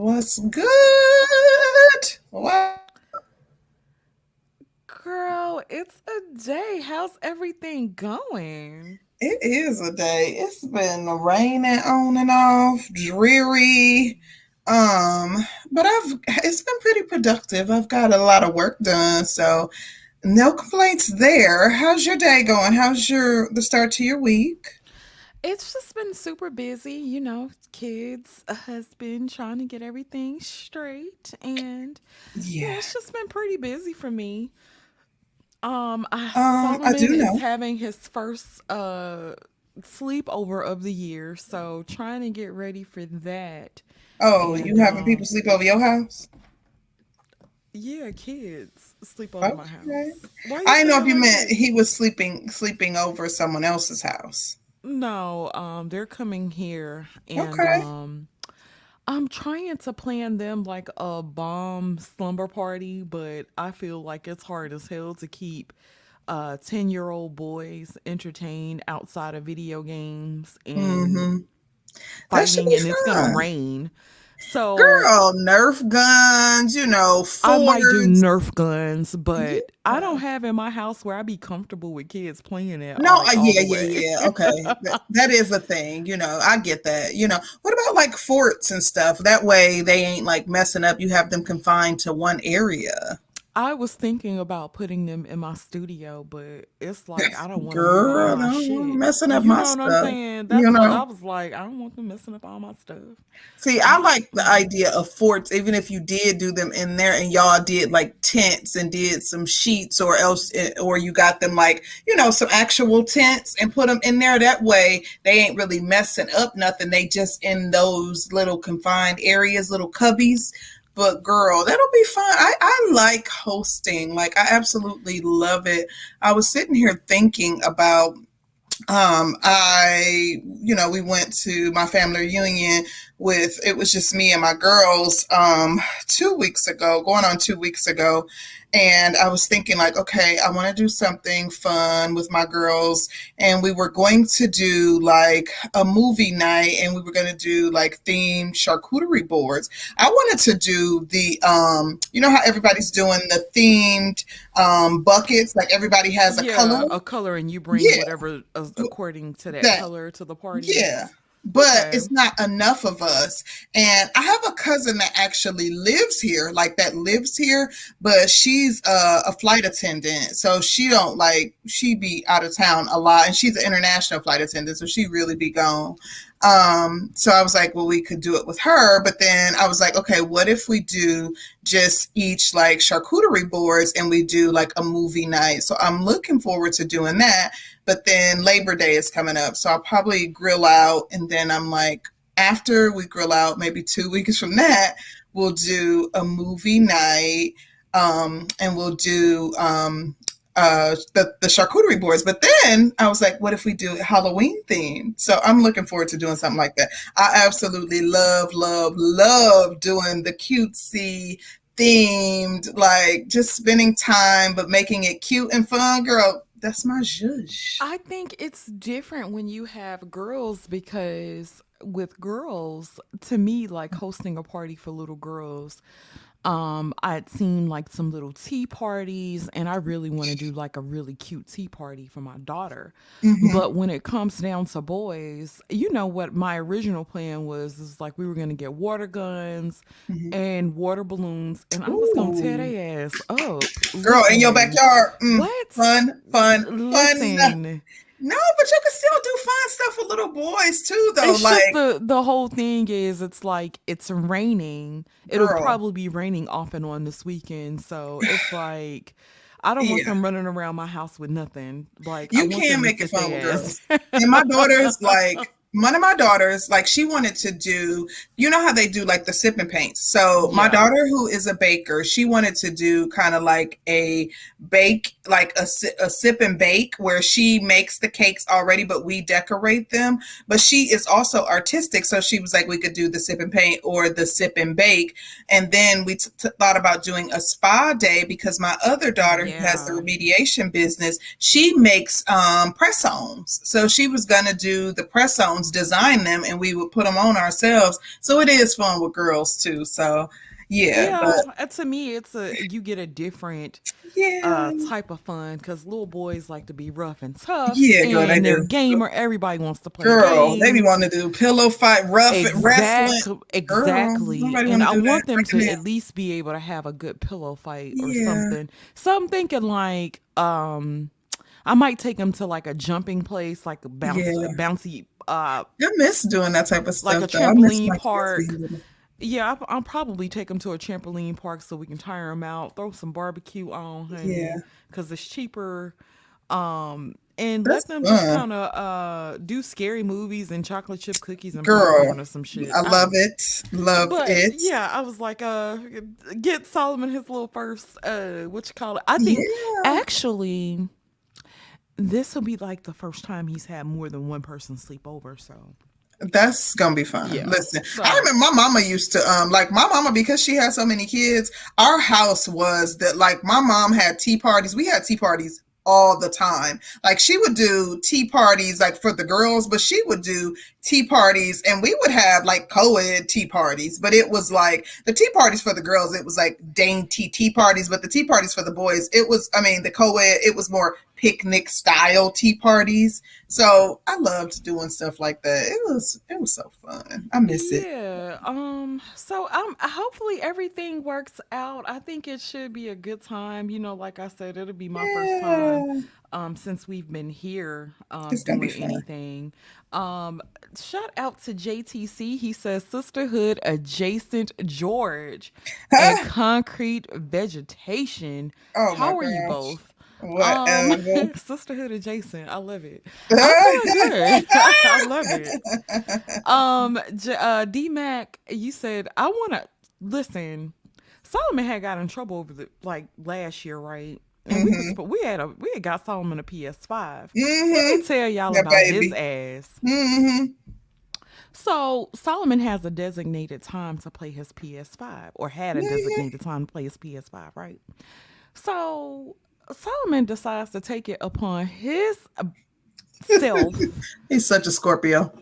What's good? What? Girl, it's a day. How's everything going? It is a day. It's been raining on and off, dreary. Um, but I've it's been pretty productive. I've got a lot of work done, so no complaints there. How's your day going? How's your the start to your week? It's just been super busy, you know, kids, a husband, trying to get everything straight. And yeah, Yeah. it's just been pretty busy for me. Um, I, Um, I Solomon do is know. having his first uh sleepover of the year, so trying to get ready for that. Oh, you And having people um, sleep over your house? yeah, kids sleep over my house. I didn't know if you meant he was sleeping sleeping over someone else's house. No, um, they're coming here and Okay. um I'm trying to plan them like a bomb slumber party, but I feel like it's hard as hell to keep uh 10-year-old boys entertained outside of video games and hmm That should fighting be and it's gonna fun. rain. So Girl, Nerf guns, you know, I might do. Nerf guns, but I don't have in my house where I'd be comfortable with kids playing it No, all uh, yeah, yeah, yeah. Okay. That, that is a thing, you know. I get that. You know, what about like forts and stuff? That way they ain't like messing up. You have them confined to one area. I was thinking about putting them in my studio, but it's like I don't want to Girl, I my don't want 'em shit. messing up You my know what I'm stuff. saying? You That's what I was like. I don't want them messing up all my stuff. See, I like the idea of forts, even if you did do them in there and y'all did like tents and did some sheets or else, eh, or you got them like, you know, some actual tents and put them in there. That way they ain't really messing up nothing. They just in those little confined areas, little cubbies. But girl, that'll be fun. I, I like hosting. Like I absolutely love it. I was sitting here thinking about um i you know we went to my family reunion with it was just me and my girls um two weeks ago going on two weeks ago. And i was thinking like okay i want to do something fun with my girls. And we were going to do like a movie night and we were going to do like themed charcuterie boards. I wanted to do the um you know how everybody's doing the themed um buckets? Like everybody has a Yeah, color? a color, and you bring yeah. whatever according to that that color to the party. yeah but Okay. it's not enough of us. And i have a cousin that actually lives here like that lives here but she's a, a flight attendant. So she don't like she be out of town a lot and she's an international flight attendant so she really be gone. Um so i was like well we could do it with her but then i was like okay what if we do just each like charcuterie boards and we do like a movie night? So i'm looking forward to doing that but then Labor Day is coming up, so I'll probably grill out, and then I'm like, after we grill out, maybe two weeks from that, we'll do a movie night, um, and we'll do um, uh, the the charcuterie boards. But then I was like, what if we do Halloween themed? So I'm looking forward to doing something like that. I absolutely love, love, love doing the cutesy themed, like just spending time, but making it cute and fun, girl. That's my judge. I think it's different when you have girls because with girls, to me, like hosting a party for little girls, um, I'd seen like some little tea parties, and I really want to do like a really cute tea party for my daughter. hmm But when it comes down to boys, you know what my original plan was is like we were gonna get water guns hmm and water balloons, and I was gonna tear their ass up. girl, in your backyard, mm, what? fun, fun, fun. No, but you can still do fun stuff for little boys too, though. It's just Like, the the whole thing is it's like it's raining. It'll probably be raining off and on this weekend, so it's like I don't want yeah, them running around my house with nothing. Like you want can them to make it fun with girls. And my daughter's like one of my daughters, like she wanted to do, you know how they do like the sip and paints. So my daughter, who is a baker, she wanted to do kind of like a bake, like a, a sip and bake, where she makes the cakes already, but we decorate them. But she is also artistic, so she was like, we could do the sip and paint or the sip and bake. And then we t- t- thought about doing a spa day because my other daughter, who has the remediation business, she makes um, press ons. So she was gonna do the press ons, design them, and we would put them on ourselves. So it is fun with girls too. So yeah, Yeah, but uh, to me, it's a you get a different yeah, uh type of fun because little boys like to be rough and tough, yeah, girl, they and they're do. gamer. Everybody wants to play Girl, they be wanting to do pillow fight, rough and wrestling. Exactly, Girl, exactly. And I want them Breaking to it. at least be able to have a good pillow fight or Yeah, something. So I'm thinking like, um, I might take them to like a jumping place, like a bounce, yeah. a bouncy, uh, I miss doing that type of stuff. like a stuff though. I miss trampoline kids park. Yeah, I'll, I'll probably take them to a trampoline park so we can tire them out, throw some barbecue on, honey, Yeah, because it's cheaper. Um, and let that's them just kind of uh do scary movies and chocolate chip cookies and Girl, or some shit. I I love it. Love but it. yeah, I was like, uh, get Solomon his little first, uh, what you call it? I think Yeah. actually this will be like the first time he's had more than one person sleep over. So That's gonna be fun. yeah, Listen, I remember my mama used to um like my mama because she had so many kids. Our house was that like my mom had tea parties. We had tea parties all the time. Like she would do tea parties like for the girls, but she would do tea parties and we would have like co-ed tea parties, but it was like the tea parties for the girls, it was like dainty tea parties, but the tea parties for the boys, it was I mean the co-ed, it was more picnic style tea parties. So I loved doing stuff like that. It was it was so fun. I miss it. yeah, um, so um, hopefully everything works out. I think it should be a good time. You know, like I said, it'll be my first time um since we've been here um It's doing anything. Um, shout out to JTC. He says sisterhood adjacent George and concrete vegetation. Oh my How are you gosh. Both? Um, Whatever. sisterhood adjacent. I love it. I'm feeling good. I love it. Um, uh, D Mac, you said I want to listen. Solomon had got in trouble over the like last year, right? And we was but we had a we had got Solomon a PS5. Let hmm me tell y'all That about his baby. ass. hmm So Solomon has a designated time to play his PS5, or had a hmm designated time to play his PS5, right? So Solomon decides to take it upon his self He's such a Scorpio.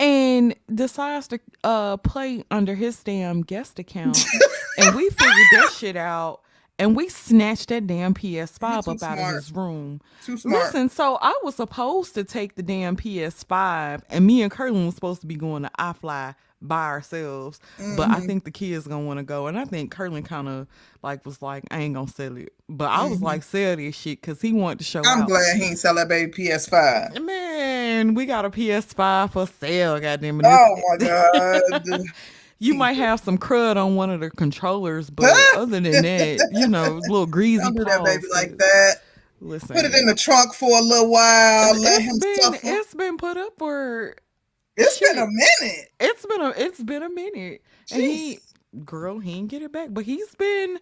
and decides to uh play under his damn guest account and we figured that shit out and we snatched that damn PS5 too up out of his room. Too smart. Listen, so I was supposed to take the damn PS5 and me and Curlin was supposed to be going to iFly by ourselves, but I hmm think the kids gonna want to go and I think Curlin kind of like was like I ain't gonna sell it. But I was hmm like sell this shit cuz he wanted to show I'm out. glad he ain't sell that baby PS5. Man, we got a PS5 for sale, goddamn it. Oh my God. you might have some crud on one of the controllers, but other than that, you know, little greasy Don't do that baby like that. Put it in the trunk for a little while. Let him been suffer. it's been put up for It's been a minute. It's been a it's been a minute, and he girl he didn't get it back, but he's been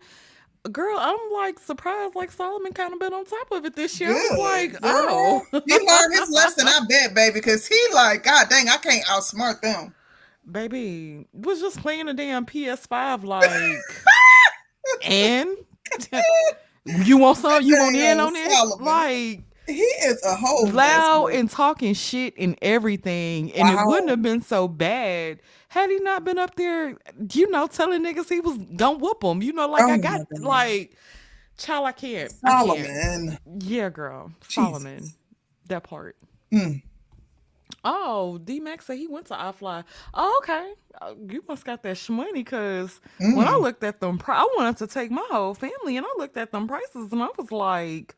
girl. I'm like surprised, like Solomon kind of been on top of it this year. Good, like, girl. oh. He learned his lesson, I bet, baby, because he like, God dang, I can't outsmart them. Baby, was just playing a damn PS5 like and you want some you want in on it? Like He is a whole loud and talking shit and everything. And it wouldn't have been so bad had he not been up there, you know, telling niggas he was gonna whoop them. You know, like Oh I got like child, I can't. I can't. Solomon. Yeah, girl. Solomon. Jesus. That part. Mm. Oh, D Mac said he went to iFly. Oh, okay. Uh, You must got that shmoney because when I Mm. looked at them, I wanted to take my whole family and I looked at them prices and I was like,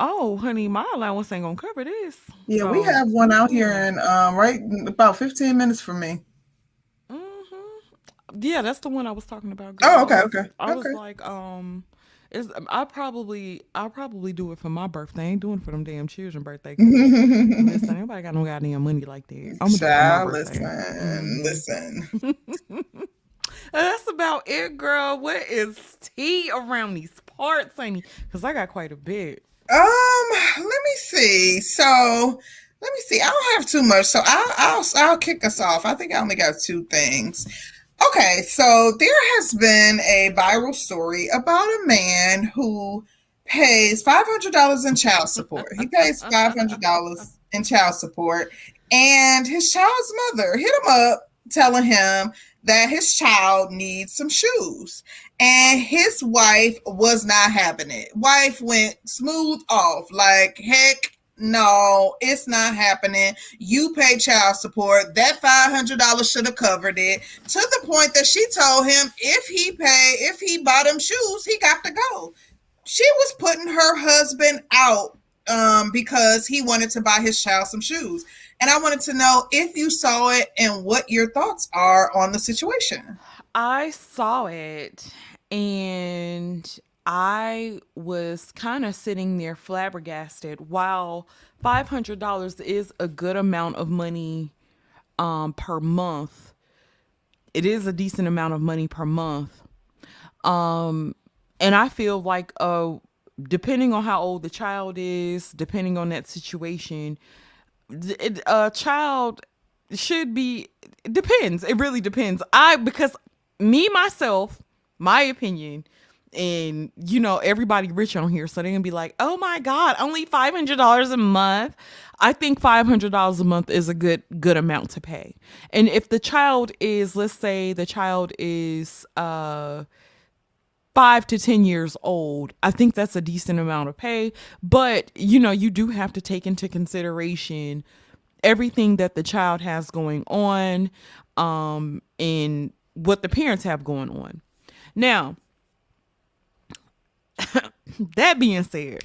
oh, honey, my allowance ain't gonna cover this. Yeah, we have one out here and um right about 15 minutes from me. hmm Yeah, that's the one I was talking about, girl. Oh, I okay, was, okay, I was okay. like, um, It's, I probably I'll probably do it for my birthday. I ain't doing it for them damn children birthday. listen, nobody got no goddamn money like that. I'm Child, listen, mm-hmm. listen. That's about it, girl. What is tea around these parts, honey? Because I got quite a bit. Um, let me see. So let me see. I don't have too much, so I'll I'll I'll kick us off. I think I only got two things. Okay, so there has been a viral story about a man who pays five hundred dollars in child support. He pays five hundred dollars in child support, and his child's mother hit him up telling him that his child needs some shoes. And his wife was not having it. Wife went smooth off, like, heck no, it's not happening. You pay child support. That $500 should have covered it to the point that she told him if he pay, if he bought him shoes, he got to go. She was putting her husband out um, because he wanted to buy his child some shoes. And I wanted to know if you saw it and what your thoughts are on the situation. I saw it and I was kind of sitting there flabbergasted. While $500 is a good amount of money um, per month, it is a decent amount of money per month. Um, and I feel like, uh, depending on how old the child is, depending on that situation, a child should be it depends. It really depends. I because me myself, my opinion, and you know everybody rich on here, so they're gonna be like, "Oh my god, only five hundred dollars a month." I think five hundred dollars a month is a good good amount to pay. And if the child is, let's say, the child is uh five to 10 years old, I think that's a decent amount of pay. But, you know, you do have to take into consideration everything that the child has going on um, and what the parents have going on. Now, that being said,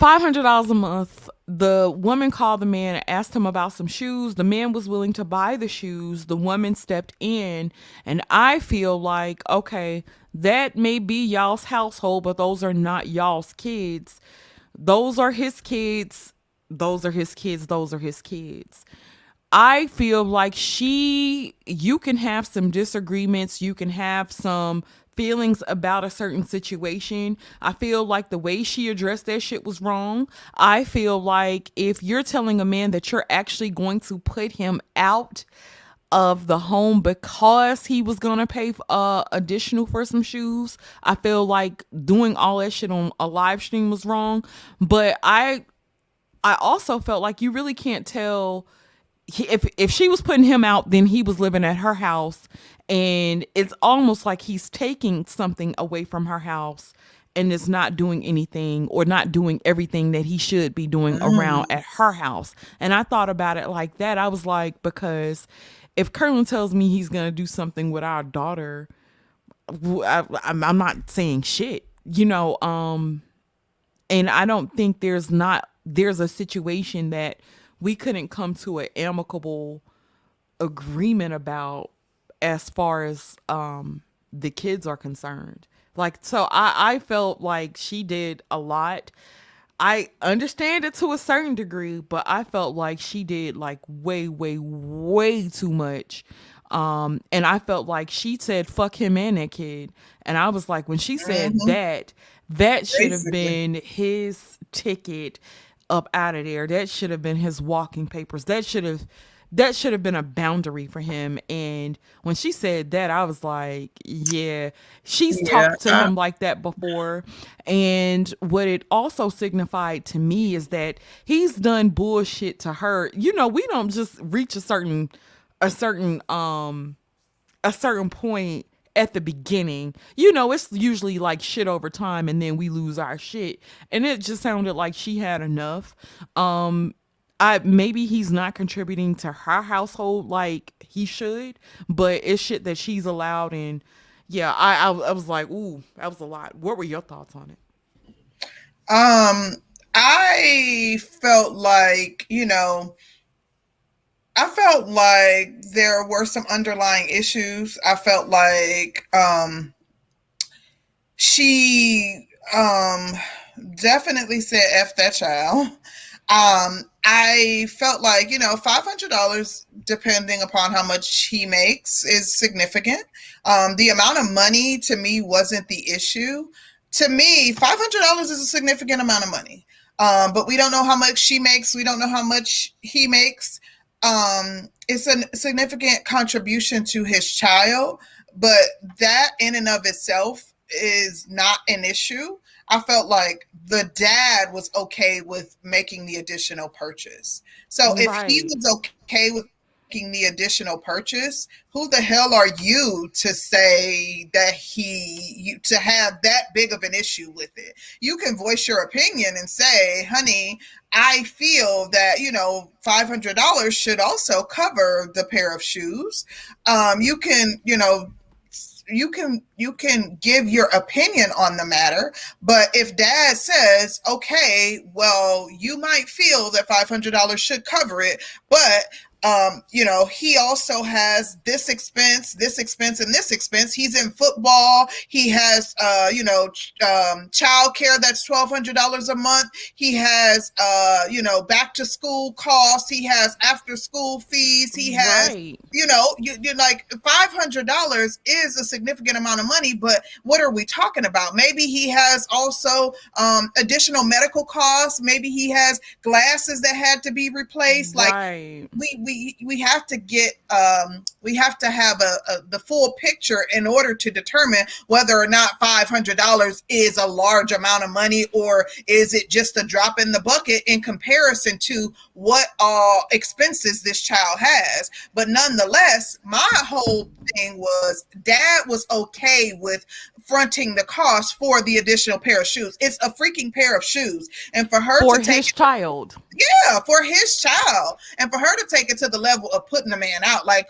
$500 a month. The woman called the man and asked him about some shoes. The man was willing to buy the shoes. The woman stepped in. And I feel like, okay, that may be y'all's household, but those are not y'all's kids. Those are his kids. Those are his kids. Those are his kids. I feel like she, you can have some disagreements. You can have some feelings about a certain situation. I feel like the way she addressed that shit was wrong. I feel like if you're telling a man that you're actually going to put him out of the home because he was gonna pay uh additional for some shoes. I feel like doing all that shit on a live stream was wrong. But I I also felt like you really can't tell if if she was putting him out, then he was living at her house, and it's almost like he's taking something away from her house and is not doing anything or not doing everything that he should be doing mm. around at her house. And I thought about it like that. I was like, because if Curlin tells me he's gonna do something with our daughter, I, I'm not saying shit, you know. Um, and I don't think there's not there's a situation that we couldn't come to an amicable agreement about as far as um the kids are concerned. Like so I I felt like she did a lot. I understand it to a certain degree, but I felt like she did like way way way too much. Um and I felt like she said fuck him and that kid. And I was like when she said mm-hmm. that that should have been his ticket up out of there. That should have been his walking papers. That should have that should have been a boundary for him. And when she said that, I was like, yeah, she's yeah. talked to him like that before. And what it also signified to me is that he's done bullshit to her. You know, we don't just reach a certain a certain um a certain point at the beginning. You know, it's usually like shit over time and then we lose our shit. And it just sounded like she had enough. Um I maybe he's not contributing to her household like he should, but it's shit that she's allowed and yeah, I, I I was like, ooh, that was a lot. What were your thoughts on it? Um, I felt like, you know, I felt like there were some underlying issues. I felt like um she um definitely said F that child. Um, I felt like, you know, $500, depending upon how much he makes, is significant. Um, the amount of money to me wasn't the issue. To me, $500 is a significant amount of money. Um, but we don't know how much she makes. We don't know how much he makes. Um, it's a significant contribution to his child, but that in and of itself is not an issue. I felt like the dad was okay with making the additional purchase. So if he was okay with making the additional purchase, who the hell are you to say that he you, to have that big of an issue with it? You can voice your opinion and say, "Honey, I feel that you know five hundred dollars should also cover the pair of shoes." Um, you can, you know, you can you can give your opinion on the matter but if dad says okay well you might feel that $500 should cover it but um, you know, he also has this expense, this expense, and this expense. He's in football. He has, uh, you know, um, child care that's twelve hundred dollars a month. He has, uh, you know, back to school costs. He has after school fees. He has, right. you know, you, you're like five hundred dollars is a significant amount of money. But what are we talking about? Maybe he has also um, additional medical costs. Maybe he has glasses that had to be replaced. Right. Like we, we we we have to get um, we have to have a, a, the full picture in order to determine whether or not five hundred dollars is a large amount of money or is it just a drop in the bucket in comparison to what all expenses this child has. But nonetheless, my whole thing was dad was okay with fronting the cost for the additional pair of shoes. It's a freaking pair of shoes, and for her for to his take, child, yeah, for his child, and for her to take it to the level of putting a man out, like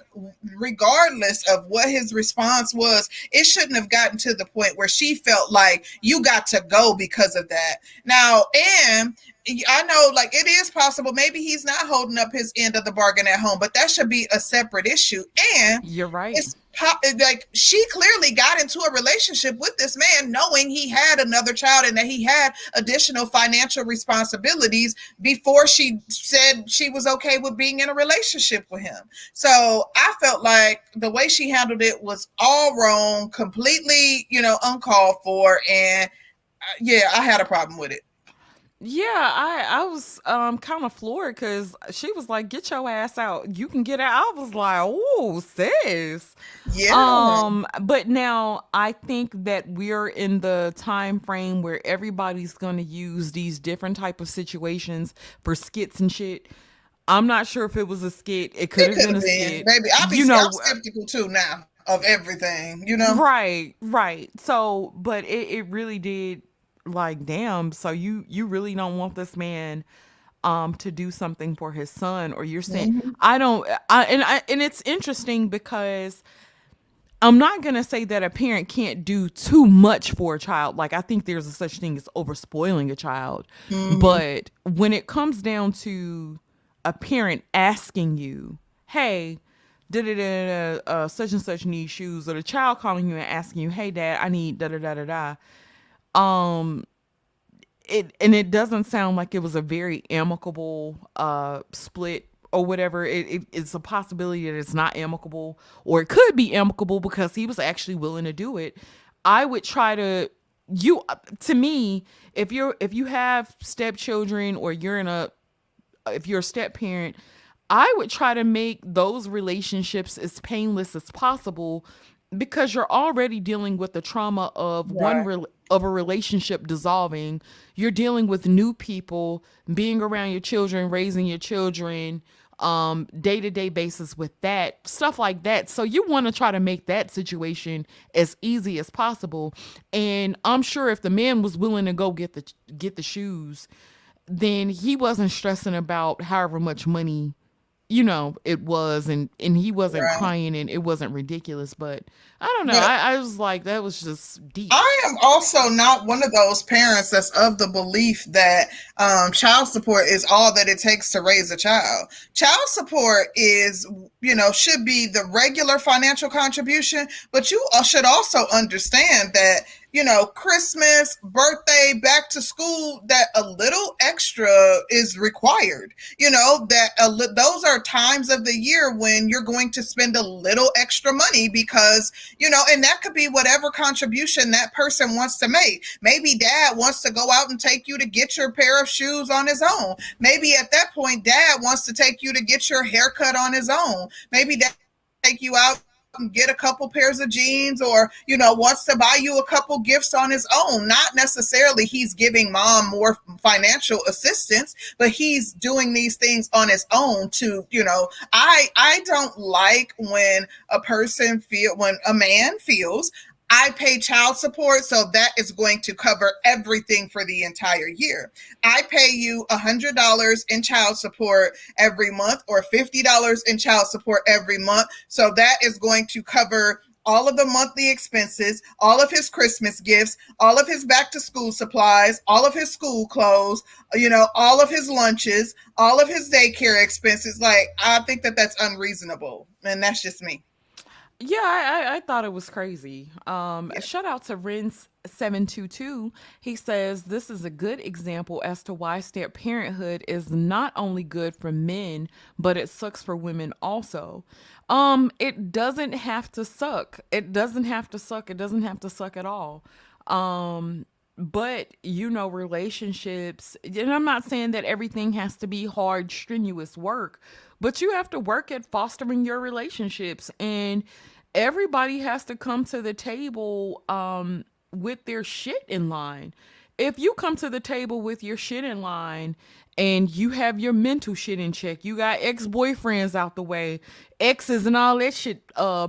regardless of what his response was, it shouldn't have gotten to the point where she felt like you got to go because of that. Now, and I know, like it is possible. Maybe he's not holding up his end of the bargain at home, but that should be a separate issue. And you're right. It's like she clearly got into a relationship with this man, knowing he had another child and that he had additional financial responsibilities before she said she was okay with being in a relationship with him. So I felt like the way she handled it was all wrong, completely, you know, uncalled for, and uh, yeah, I had a problem with it. Yeah, I I was um kind of floored because she was like, "Get your ass out! You can get out." I was like, "Oh, sis." Yeah. Um, but now I think that we're in the time frame where everybody's going to use these different type of situations for skits and shit. I'm not sure if it was a skit. It could have been a skit. Maybe I'll be you know, I'm skeptical too now of everything. You know. Right. Right. So, but it it really did like damn so you you really don't want this man um to do something for his son or you're saying mm-hmm. i don't I, and I and it's interesting because i'm not going to say that a parent can't do too much for a child like i think there's a such thing as over spoiling a child mm-hmm. but when it comes down to a parent asking you hey da da uh, such and such need shoes or the child calling you and asking you hey dad i need da da da da da um it and it doesn't sound like it was a very amicable uh split or whatever. It, it, it's a possibility that it's not amicable or it could be amicable because he was actually willing to do it. I would try to you to me if you're if you have stepchildren or you're in a if you're a step parent i would try to make those relationships as painless as possible because you're already dealing with the trauma of right. one re- of a relationship dissolving. You're dealing with new people being around your children raising your children um day-to-day basis with that stuff like that. So you want to try to make that situation as easy as possible. And i'm sure if the man was willing to go get the get the shoes then he wasn't stressing about however much money you know it was and and he wasn't right. crying and it wasn't ridiculous but i don't know yeah. I, I, was like that was just deep i am also not one of those parents that's of the belief that um, child support is all that it takes to raise a child child support is you know should be the regular financial contribution but you should also understand that you know, Christmas, birthday, back to school, that a little extra is required. You know, that li- those are times of the year when you're going to spend a little extra money because, you know, and that could be whatever contribution that person wants to make. Maybe dad wants to go out and take you to get your pair of shoes on his own. Maybe at that point, dad wants to take you to get your haircut on his own. Maybe dad take you out get a couple pairs of jeans or you know wants to buy you a couple gifts on his own. Not necessarily he's giving mom more financial assistance but he's doing these things on his own to you know i i don't like when a person feel when a man feels I pay child support, so that is going to cover everything for the entire year. I pay you $100 in child support every month or $50 in child support every month, so that is going to cover all of the monthly expenses, all of his Christmas gifts, all of his back to school supplies, all of his school clothes, you know, all of his lunches, all of his daycare expenses. Like, I think that that's unreasonable. And that's just me. Yeah, I, I, I thought it was crazy. Um, Yeah. shout out to Renz722. He says this is a good example as to why step parenthood is not only good for men, but it sucks for women also. Um, it doesn't have to suck. It doesn't have to suck. It doesn't have to suck at all. Um, but you know, relationships, and I'm not saying that everything has to be hard, strenuous work, but you have to work at fostering your relationships and everybody has to come to the table um with their shit in line. If you come to the table with your shit in line and you have your mental shit in check, you got ex-boyfriends out the way, exes and all that shit uh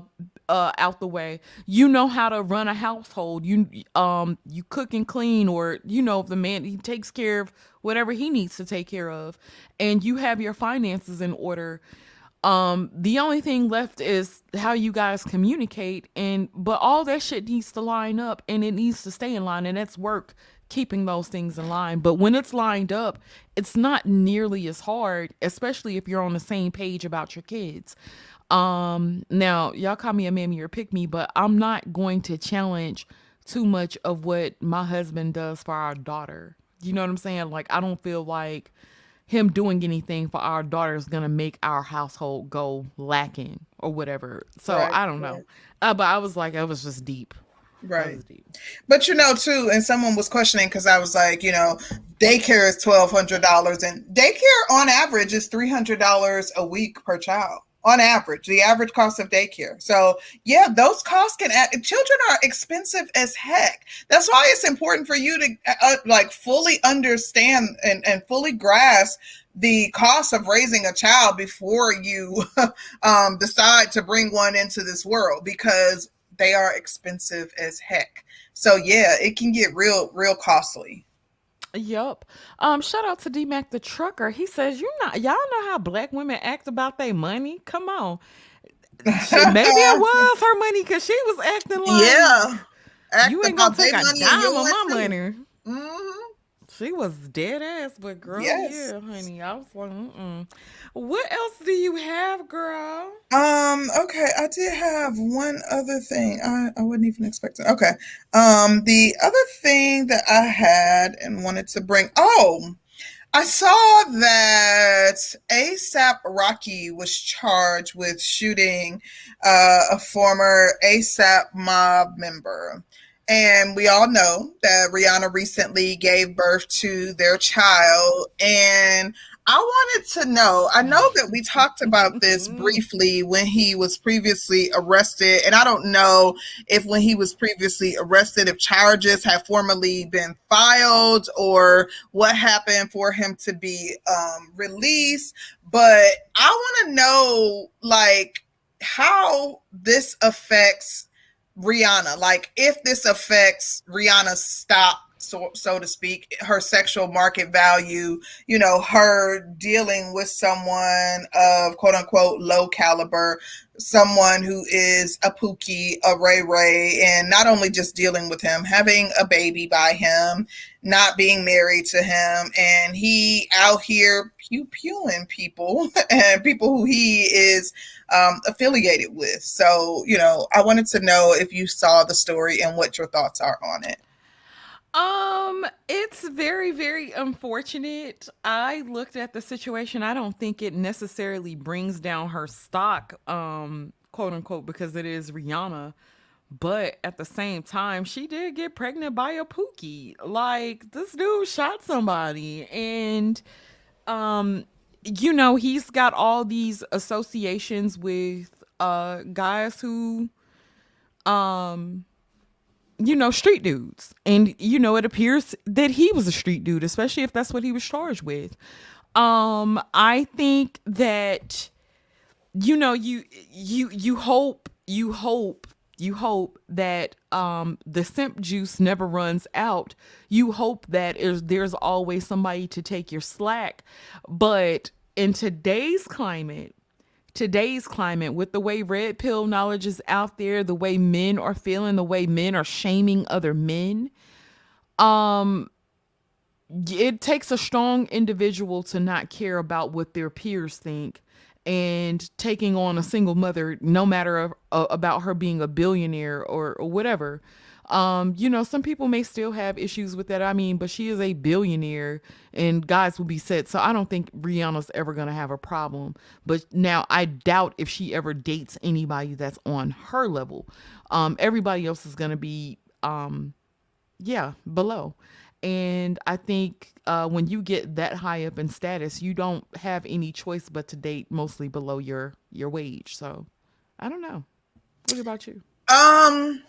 uh out the way. You know how to run a household. You um you cook and clean or you know if the man he takes care of whatever he needs to take care of and you have your finances in order um the only thing left is how you guys communicate and but all that shit needs to line up and it needs to stay in line and that's work keeping those things in line. But when it's lined up it's not nearly as hard especially if you're on the same page about your kids. Um now y'all call me a mammy or pick me but i'm not going to challenge too much of what my husband does for our daughter. You know what i'm saying? Like i don't feel like him doing anything for our daughter is gonna make our household go lacking or whatever. So Right, I don't know. Uh, but I was like, it was just deep. Right. deep. But you know, too, and someone was questioning because I was like, you know, daycare is twelve hundred dollars, and daycare on average is three hundred dollars a week per child. On average, the average cost of daycare. So yeah, those costs can add. Children are expensive as heck. That's why it's important for you to uh, uh, like fully understand and, and fully grasp the cost of raising a child before you um, decide to bring one into this world because they are expensive as heck. So yeah, it can get real, real costly. Yup. Um, shout out to D Mac the trucker. He says, You not y'all know how black women act about their money? Come on. Shit, maybe it was her money because she was acting yeah, like act you ain't gonna take a dime of my money. hmm She was dead ass, but girl, Yes. yeah, honey. I was like, mm-mm. What else do you have, girl? Um. Okay, I did have one other thing. I I wasn't even expecting. Okay. Um. The other thing that I had and wanted to bring. Oh, I saw that ASAP Rocky was charged with shooting uh, a former ASAP mob member. And we all know that Rihanna recently gave birth to their child. And I wanted to know I know that we talked about this briefly when he was previously arrested. And I don't know if when he was previously arrested, if charges have formally been filed or what happened for him to be um, released. But I want to know, like, how this affects Rihanna. Like, if this affects Rihanna's stop so, so to speak, her sexual market value, you know, her dealing with someone of quote unquote low caliber, someone who is a Pookie, a Ray Ray, and not only just dealing with him, having a baby by him, not being married to him, and he out here pew pewing people and people who he is um, affiliated with. So, you know, I wanted to know if you saw the story and what your thoughts are on it. Um, it's very, very unfortunate. I looked at the situation. I don't think it necessarily brings down her stock, um, quote unquote, because it is Rihanna. But at the same time, she did get pregnant by a Pookie. Like this dude shot somebody, and um, you know, he's got all these associations with uh guys who um you know, street dudes. And, you know, it appears that he was a street dude, especially if that's what he was charged with. Um, I think that, you know, you you you hope, you hope, you hope that um the simp juice never runs out. You hope that is there's always somebody to take your slack. But in today's climate, today's climate with the way red pill knowledge is out there the way men are feeling the way men are shaming other men um it takes a strong individual to not care about what their peers think and taking on a single mother no matter uh, about her being a billionaire or, or whatever um, you know, some people may still have issues with that. I mean, but she is a billionaire and guys will be set. So I don't think Rihanna's ever going to have a problem. But now I doubt if she ever dates anybody that's on her level. Um, everybody else is going to be, um, yeah, below. And I think uh, when you get that high up in status, you don't have any choice but to date mostly below your your wage. So I don't know. What about you? Um,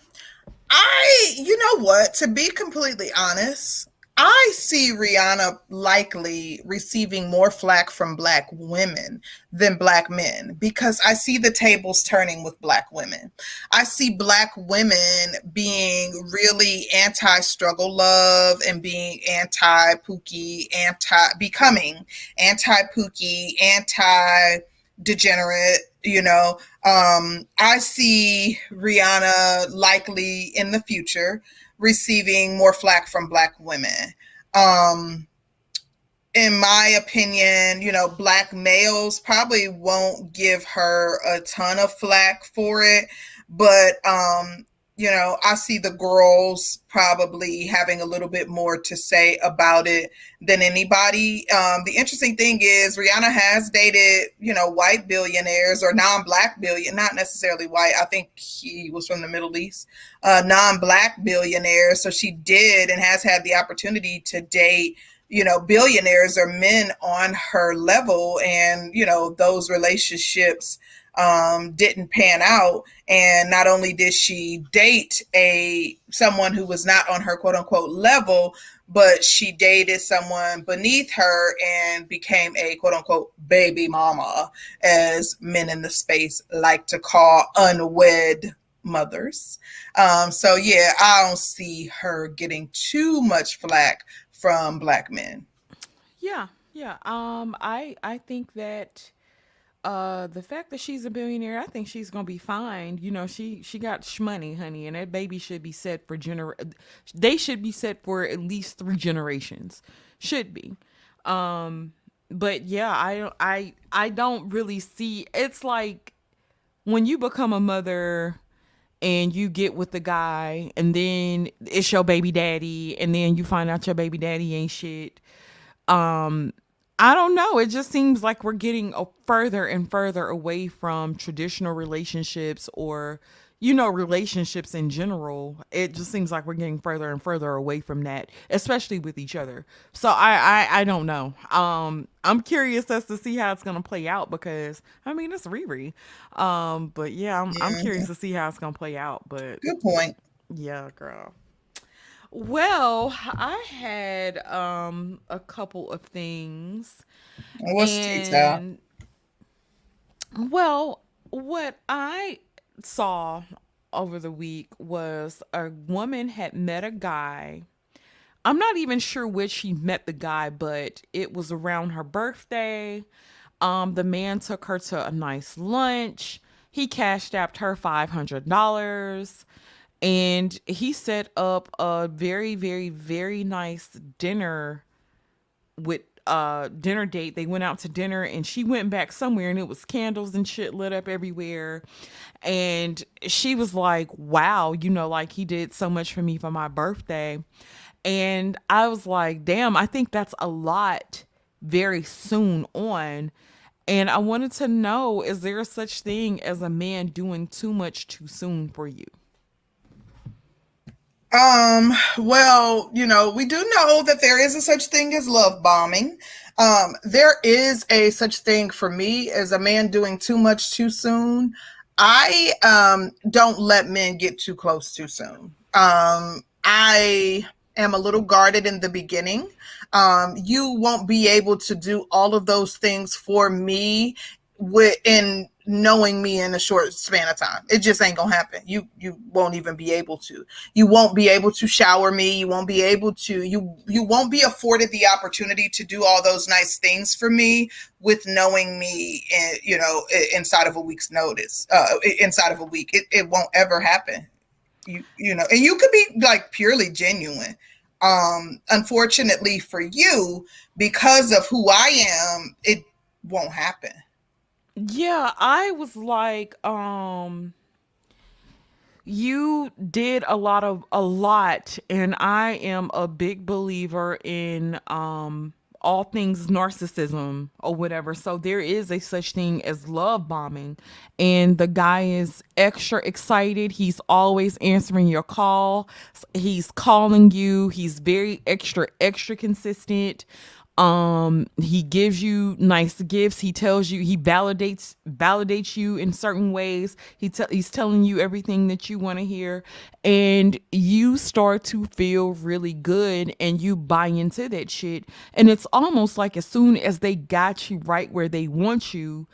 I, you know what, to be completely honest, I see Rihanna likely receiving more flack from black women than black men because I see the tables turning with black women. I see black women being really anti struggle love and being anti Pookie, anti becoming anti Pookie, anti degenerate you know? Um i see rihanna likely in the future receiving more flack from black women. Um in my opinion you know black males probably won't give her a ton of flack for it but um you know, I see the girls probably having a little bit more to say about it than anybody. Um, the interesting thing is Rihanna has dated, you know, white billionaires or non-black billion, not necessarily white. I think he was from the Middle East, uh, non-black billionaires. So she did and has had the opportunity to date you know billionaires or men on her level and you know those relationships um, didn't pan out. And not only did she date a someone who was not on her quote unquote level, but she dated someone beneath her and became a quote unquote baby mama, as men in the space like to call unwed mothers. Um, so yeah, I don't see her getting too much flack from black men. Yeah, yeah. Um, I I think that uh, the fact that she's a billionaire, I think she's gonna be fine. You know, she she got shmoney, honey, and that baby should be set for gener. They should be set for at least three generations. Should be. Um, but yeah, I I I don't really see. It's like when you become a mother and you get with the guy, and then it's your baby daddy, and then you find out your baby daddy ain't shit. Um, I don't know. It just seems like we're getting a further and further away from traditional relationships or, you know, relationships in general. It just seems like we're getting further and further away from that, especially with each other. So I, I, I don't know. Um, I'm curious as to see how it's gonna play out because I mean it's Riri. Um, but yeah, I'm, yeah. I'm curious to see how it's gonna play out. But good point. Yeah, girl. Well, I had um a couple of things. What's and, well, what I saw over the week was a woman had met a guy I'm not even sure when she met the guy, but it was around her birthday. Um, the man took her to a nice lunch. He cashed out her $500 and he set up a very, very, very nice dinner with uh dinner date. They went out to dinner and she went back somewhere and it was candles and shit lit up everywhere. And she was like, Wow, you know, like he did so much for me for my birthday. And I was like, damn, I think that's a lot very soon on. And I wanted to know is there such thing as a man doing too much too soon for you? Um, well, you know, we do know that there is a such thing as love bombing. Um, there is a such thing for me as a man doing too much too soon. I um don't let men get too close too soon. Um, I am a little guarded in the beginning. Um, you won't be able to do all of those things for me within knowing me in a short span of time. It just ain't gonna happen. You you won't even be able to. You won't be able to shower me. You won't be able to. You you won't be afforded the opportunity to do all those nice things for me with knowing me. In, you know, inside of a week's notice. Uh, inside of a week, it, it won't ever happen. You you know, and you could be like purely genuine. Um, unfortunately for you, because of who I am, it won't happen Yeah, I was like, um, you did a lot of a lot, and I am a big believer in um all things narcissism or whatever. So there is a such thing as love bombing, and the guy is extra excited. He's always answering your call. He's calling you. He's very extra extra consistent um he gives you nice gifts. He tells you he validates validates you in certain ways. He te- he's telling you everything that you want to hear. And you start to feel really good and you buy into that shit. And it's almost like as soon as they got you right where they want you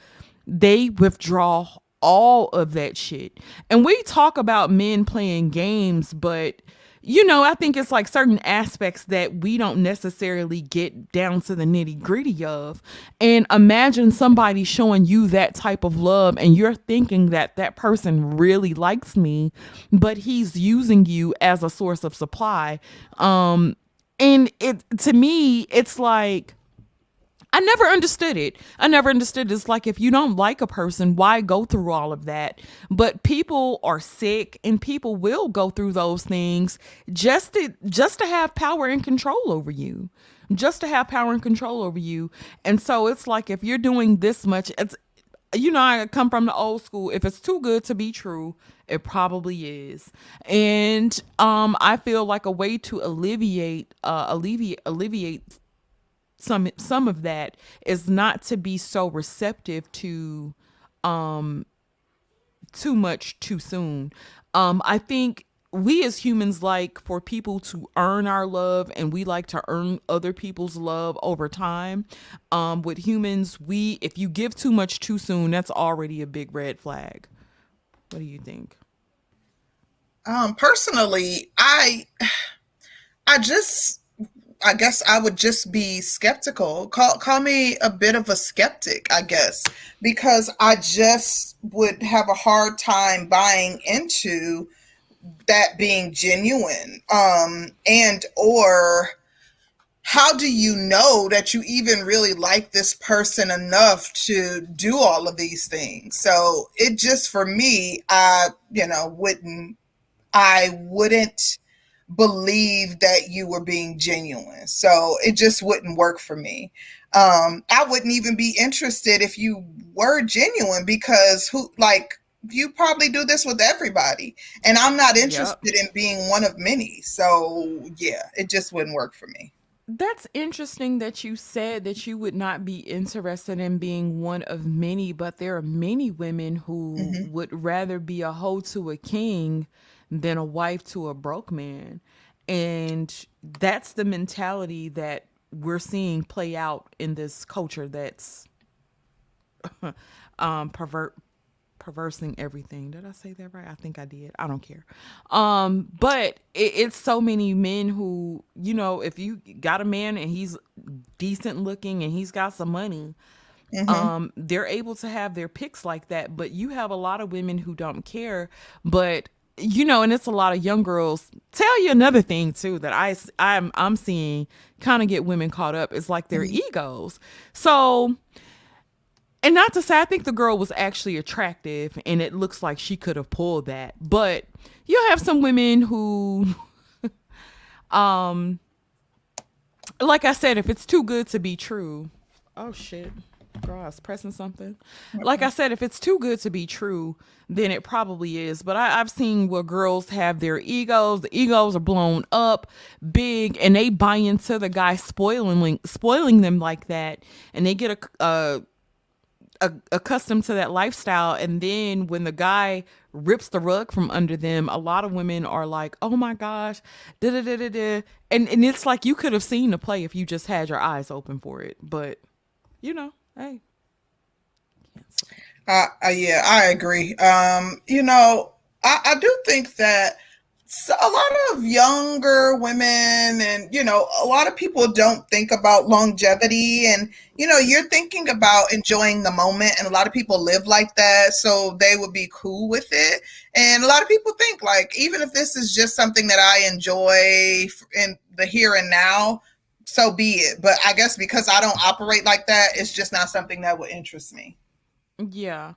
they withdraw all of that shit. And we talk about men playing games but you know, I think it's like certain aspects that we don't necessarily get down to the nitty gritty of. And imagine somebody showing you that type of love, and you're thinking that that person really likes me, but he's using you as a source of supply. Um, and it to me, it's like I never understood it. I never understood. It's like if you don't like a person, why go through all of that? But people are sick, and people will go through those things just to just to have power and control over you, just to have power and control over you. And so it's like if you're doing this much, it's you know I come from the old school. If it's too good to be true, it probably is. And um, I feel like a way to alleviate uh, alleviate alleviate some some of that is not to be so receptive to um too much too soon. Um I think we as humans like for people to earn our love and we like to earn other people's love over time. Um with humans, we if you give too much too soon, that's already a big red flag. What do you think? Um personally, I I just I guess I would just be skeptical. Call call me a bit of a skeptic, I guess, because I just would have a hard time buying into that being genuine. Um and or how do you know that you even really like this person enough to do all of these things? So it just for me, I, you know, wouldn't I wouldn't believe that you were being genuine. So it just wouldn't work for me. Um, I wouldn't even be interested if you were genuine because who like you probably do this with everybody. And I'm not Yep. interested in being one of many. So yeah, it just wouldn't work for me. That's interesting that you said that you would not be interested in being one of many, but there are many women who hmm would rather be a hoe to a king than a wife to a broke man. And that's the mentality that we're seeing play out in this culture that's um pervert perversing everything. Did I say that right? I think I did. I don't care. Um, but it, it's so many men who, you know, if you got a man and he's decent looking and he's got some money, mm-hmm. um, they're able to have their picks like that. But you have a lot of women who don't care. But you know, and it's a lot of young girls. Tell you another thing too that I I'm I'm seeing kind of get women caught up is like their mm-hmm. egos. So and not to say I think the girl was actually attractive and it looks like she could have pulled that. But you have some women who um like I said, if it's too good to be true. Oh shit. Girl, I was pressing something. Like I said, if it's too good to be true, then it probably is. But I, have seen where girls have their egos. The egos are blown up big, and they buy into the guy spoiling spoiling them like that, and they get a, a a, accustomed to that lifestyle and then when the guy rips the rug from under them a lot of women are like oh my gosh da da da da da and and it's like you could have seen the play if you just had your eyes open for it but you know hey. Uh, uh, yeah i agree. Um you know I, I do think that a lot of younger women and you know a lot of people don't think about longevity and you know you're thinking about enjoying the moment and a lot of people live like that so they would be cool with it. And a lot of people think like even if this is just something that i enjoy in the here and now so be it but i guess because i don't operate like that it's just not something that would interest me yeah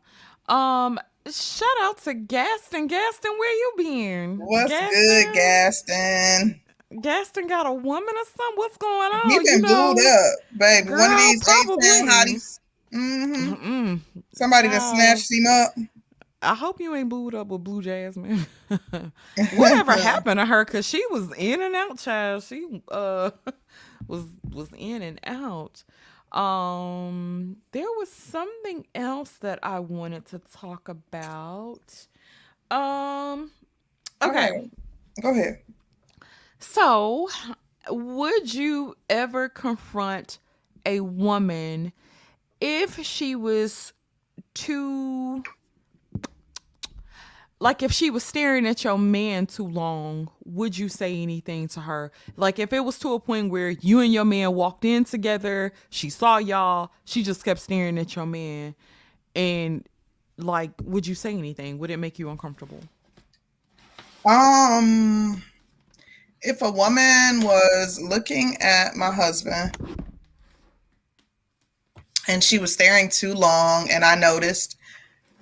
um Shout out to Gaston. Gaston, where you been? What's Gaston? good, Gaston? Gaston got a woman or something? What's going on? He been you know? booed up, baby. Girl, One of these probably. hotties. Mm-hmm. Somebody um, that snatched him up. I hope you ain't booed up with Blue Jasmine. Whatever happened to her? Cause she was in and out, child. She uh was was in and out. Um, there was something else that I wanted to talk about. Um, okay. Go ahead. So, would you ever confront a woman if she was too like if she was staring at your man too long, would you say anything to her? Like if it was to a point where you and your man walked in together, she saw y'all, she just kept staring at your man, and like, would you say anything? Would it make you uncomfortable? Um, if a woman was looking at my husband and she was staring too long, and I noticed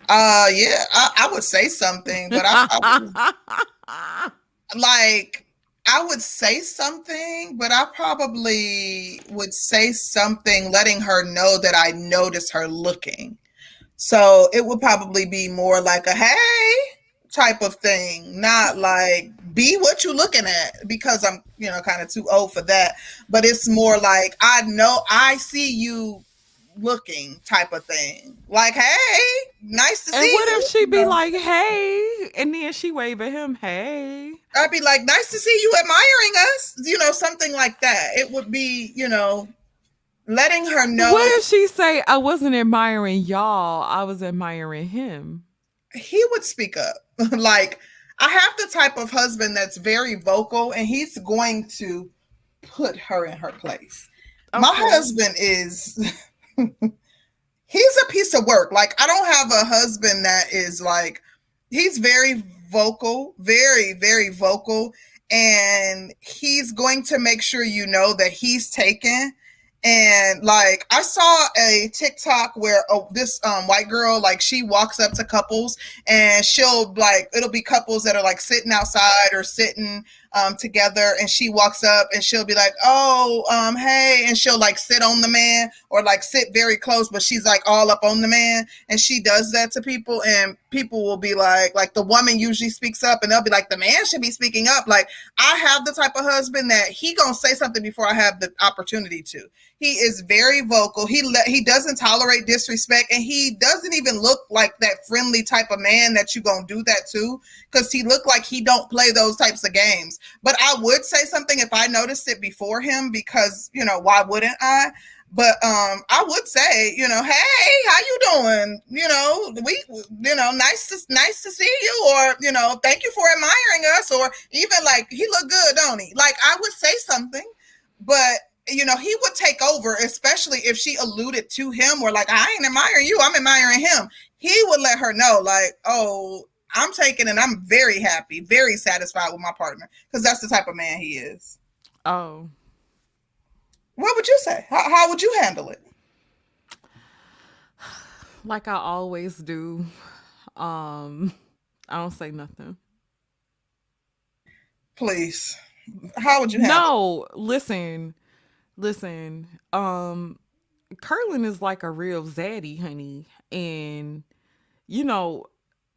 uh, yeah, I, I would say something, but I, I would, like I would say something, but I probably would say something letting her know that I noticed her looking. So it would probably be more like a hey type of thing, not like be what you looking at because I'm, you know, kind of too old for that. But it's more like I know I see you looking type of thing. Like, hey, nice to and see And what you. if she be like, hey, and then she wave at him, hey? I'd be like, nice to see you admiring us. You know, something like that. It would be, you know, letting her know. What if she say, I wasn't admiring y'all, I was admiring him? He would speak up. like, I have the type of husband that's very vocal and he's going to put her in her place. Okay. My husband is he's a piece of work. Like I don't have a husband that is like he's very vocal, very very vocal and he's going to make sure you know that he's taken and like I saw a TikTok where oh, this um, white girl like she walks up to couples and she'll like it'll be couples that are like sitting outside or sitting um, together and she walks up and she'll be like oh um, hey and she'll like sit on the man or like sit very close but she's like all up on the man and she does that to people and people will be like like the woman usually speaks up and they'll be like the man should be speaking up like I have the type of husband that he gonna say something before I have the opportunity to he is very vocal. He le- he doesn't tolerate disrespect, and he doesn't even look like that friendly type of man that you gonna do that to, because he look like he don't play those types of games. But I would say something if I noticed it before him, because you know why wouldn't I? But um, I would say, you know, hey, how you doing? You know, we, you know, nice to nice to see you, or you know, thank you for admiring us, or even like he look good, don't he? Like I would say something, but you know, he would take over, especially if she alluded to him or like, I ain't admiring you, I'm admiring him. He would let her know, like, oh, I'm taking and I'm very happy, very satisfied with my partner because that's the type of man he is. Oh. What would you say? How, how would you handle it? Like I always do. Um, I don't say nothing. Please. How would you handle? No, listen. Listen. Um Curlin is like a real zaddy, honey. And you know,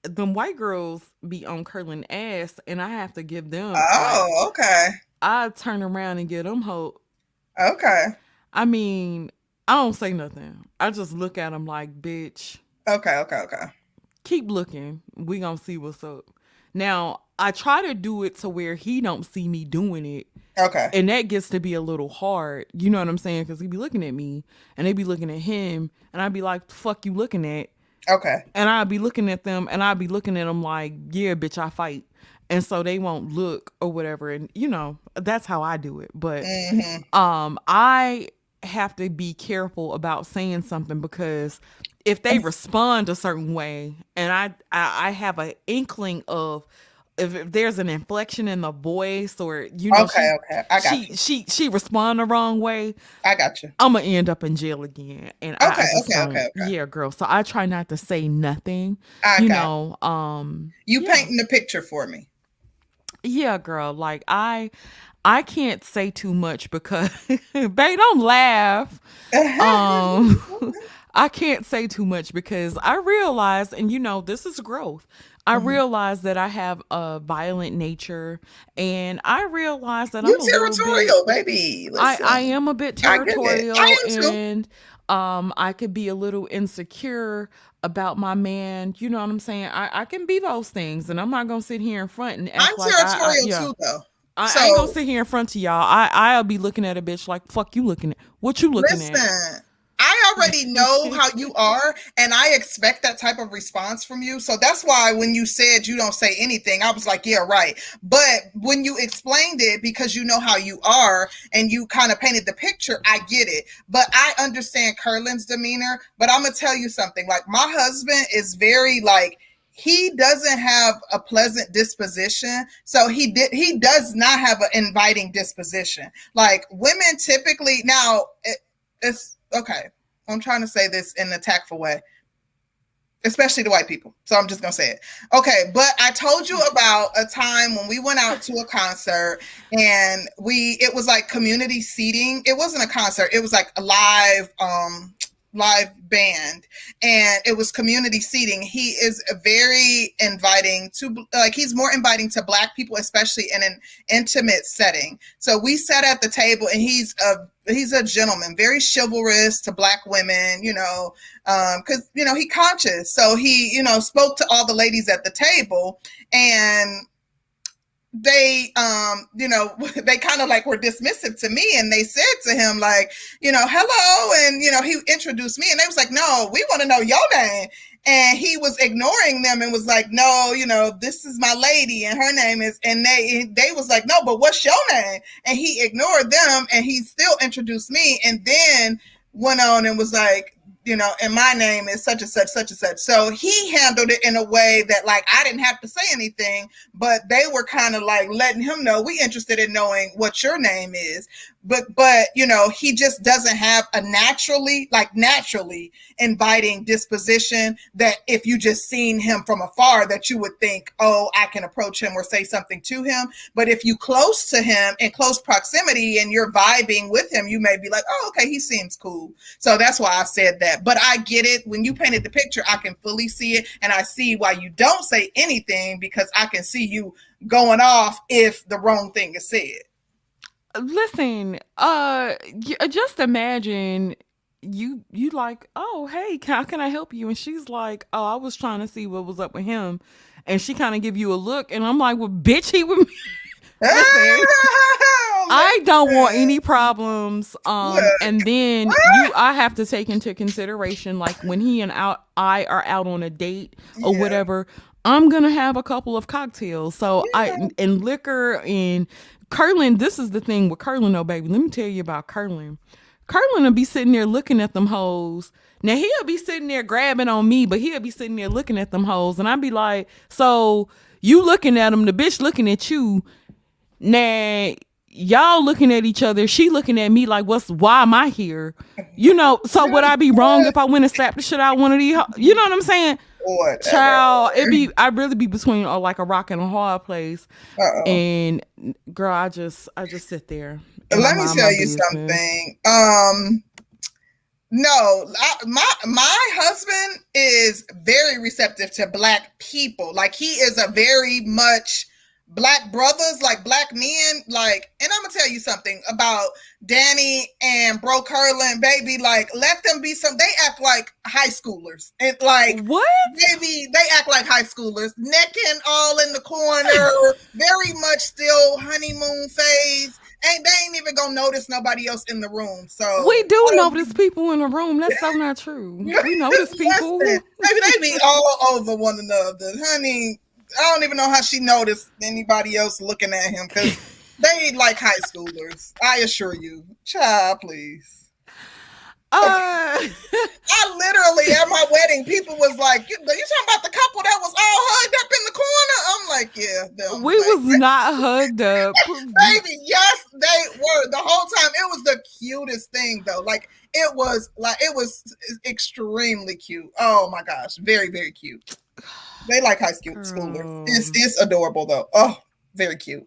them white girls be on Curlin ass and I have to give them Oh, like, okay. I turn around and get them hope. Okay. I mean, I don't say nothing. I just look at them like, bitch. Okay, okay, okay. Keep looking. We gonna see what's up. Now, I try to do it to where he don't see me doing it. Okay. And that gets to be a little hard. You know what I'm saying? Because he be looking at me and they be looking at him and I'd be like, fuck you looking at? Okay. And I'd be looking at them and I'd be looking at them like, yeah, bitch, I fight. And so they won't look or whatever. And you know, that's how I do it. But mm-hmm. um I have to be careful about saying something because if they respond a certain way and I I, I have an inkling of if, if, there's an inflection in the voice or you know okay she, okay I got she you. she she respond the wrong way I got you I'm gonna end up in jail again and okay I, okay, okay okay yeah girl so I try not to say nothing I you know it. um you yeah. painting the picture for me yeah girl like I I can't say too much because babe don't laugh um I can't say too much because I realize, and you know, this is growth. I mm-hmm. realize that I have a violent nature, and I realize that You're I'm a territorial, bit, baby. I, I am a bit territorial, and um, I could be a little insecure about my man. You know what I'm saying? I, I can be those things, and I'm not gonna sit here in front and act I'm like territorial I, I, yeah. too, though. I, so, I, ain't gonna sit here in front of y'all. I I'll be looking at a bitch like fuck you looking at what you looking listen, at. I already know how you are, and I expect that type of response from you. So that's why when you said you don't say anything, I was like, yeah, right. But when you explained it because you know how you are and you kind of painted the picture, I get it. But I understand Curlin's demeanor. But I'm gonna tell you something. Like my husband is very like he doesn't have a pleasant disposition so he did he does not have an inviting disposition like women typically now it, it's okay, I'm trying to say this in a tactful way, especially to white people. So I'm just gonna say it. Okay, but I told you about a time when we went out to a concert and we it was like community seating. It wasn't a concert, it was like a live um live band and it was community seating. He is very inviting to like he's more inviting to black people especially in an intimate setting. So we sat at the table and he's a he's a gentleman very chivalrous to black women you know um because you know he conscious. So he you know spoke to all the ladies at the table and they um you know they kind of like were dismissive to me and they said to him like you know hello and you know he introduced me and they was like no we want to know your name. And he was ignoring them and was like no you know this is my lady and her name is and they they was like no but what's your name? And he ignored them and he still introduced me and then went on and was like you know, and my name is such and such, such and such. So he handled it in a way that like I didn't have to say anything, but they were kind of like letting him know we interested in knowing what your name is but but you know he just doesn't have a naturally like naturally inviting disposition that if you just seen him from afar that you would think oh i can approach him or say something to him. But if you close to him in close proximity and you're vibing with him you may be like oh okay he seems cool. So that's why i said that. But i get it. When you painted the picture i can fully see it. And i see why you don't say anything because i can see you going off if the wrong thing is said Listen, uh, uh, just imagine you you like, oh hey, how can I help you? And she's like, oh, I was trying to see what was up with him, and she kind of give you a look, and I'm like, well, bitch, he with me. oh I don't want any problems. Um, and then you, I have to take into consideration, like when he and out, I are out on a date or yeah. whatever. I'm gonna have a couple of cocktails. So yeah. I and liquor and Curlin. This is the thing with Curlin, though, baby. Let me tell you about Curlin. Curlin will be sitting there looking at them hoes. Now he'll be sitting there grabbing on me, but he'll be sitting there looking at them hoes, and I'd be like, so you looking at him, the bitch looking at you. Now y'all looking at each other. She looking at me like, what's why am I here? You know. So would I be wrong if I went and slapped the shit out one of these? You know what I'm saying? Whatever. Child, it be I really be between uh, like a rock and a hard place. Uh-oh. And girl, I just I just sit there. Let me tell you business. something. Um no, I, my my husband is very receptive to black people. Like he is a very much black brothers, like black men, like, and I'm gonna tell you something about Danny and Bro Curlin, baby. Like, let them be some. They act like high schoolers, and like what? Baby, they act like high schoolers, necking all in the corner, very much still honeymoon phase. Ain't they ain't even gonna notice nobody else in the room. So we do notice people in the room. That's so not true. We notice people. Maybe they be all over one another, honey. I don't even know how she noticed anybody else looking at him because they like high schoolers. I assure you, child, please. Uh, I literally at my wedding, people was like, "You, you talking about the couple that was all hugged up in the corner?" I'm like, "Yeah, them. we like, was not hugged up, baby. Yes, they were the whole time. It was the cutest thing, though. Like it was like it was extremely cute. Oh my gosh, very very cute. They like high school schoolers. It's it's adorable though. Oh, very cute.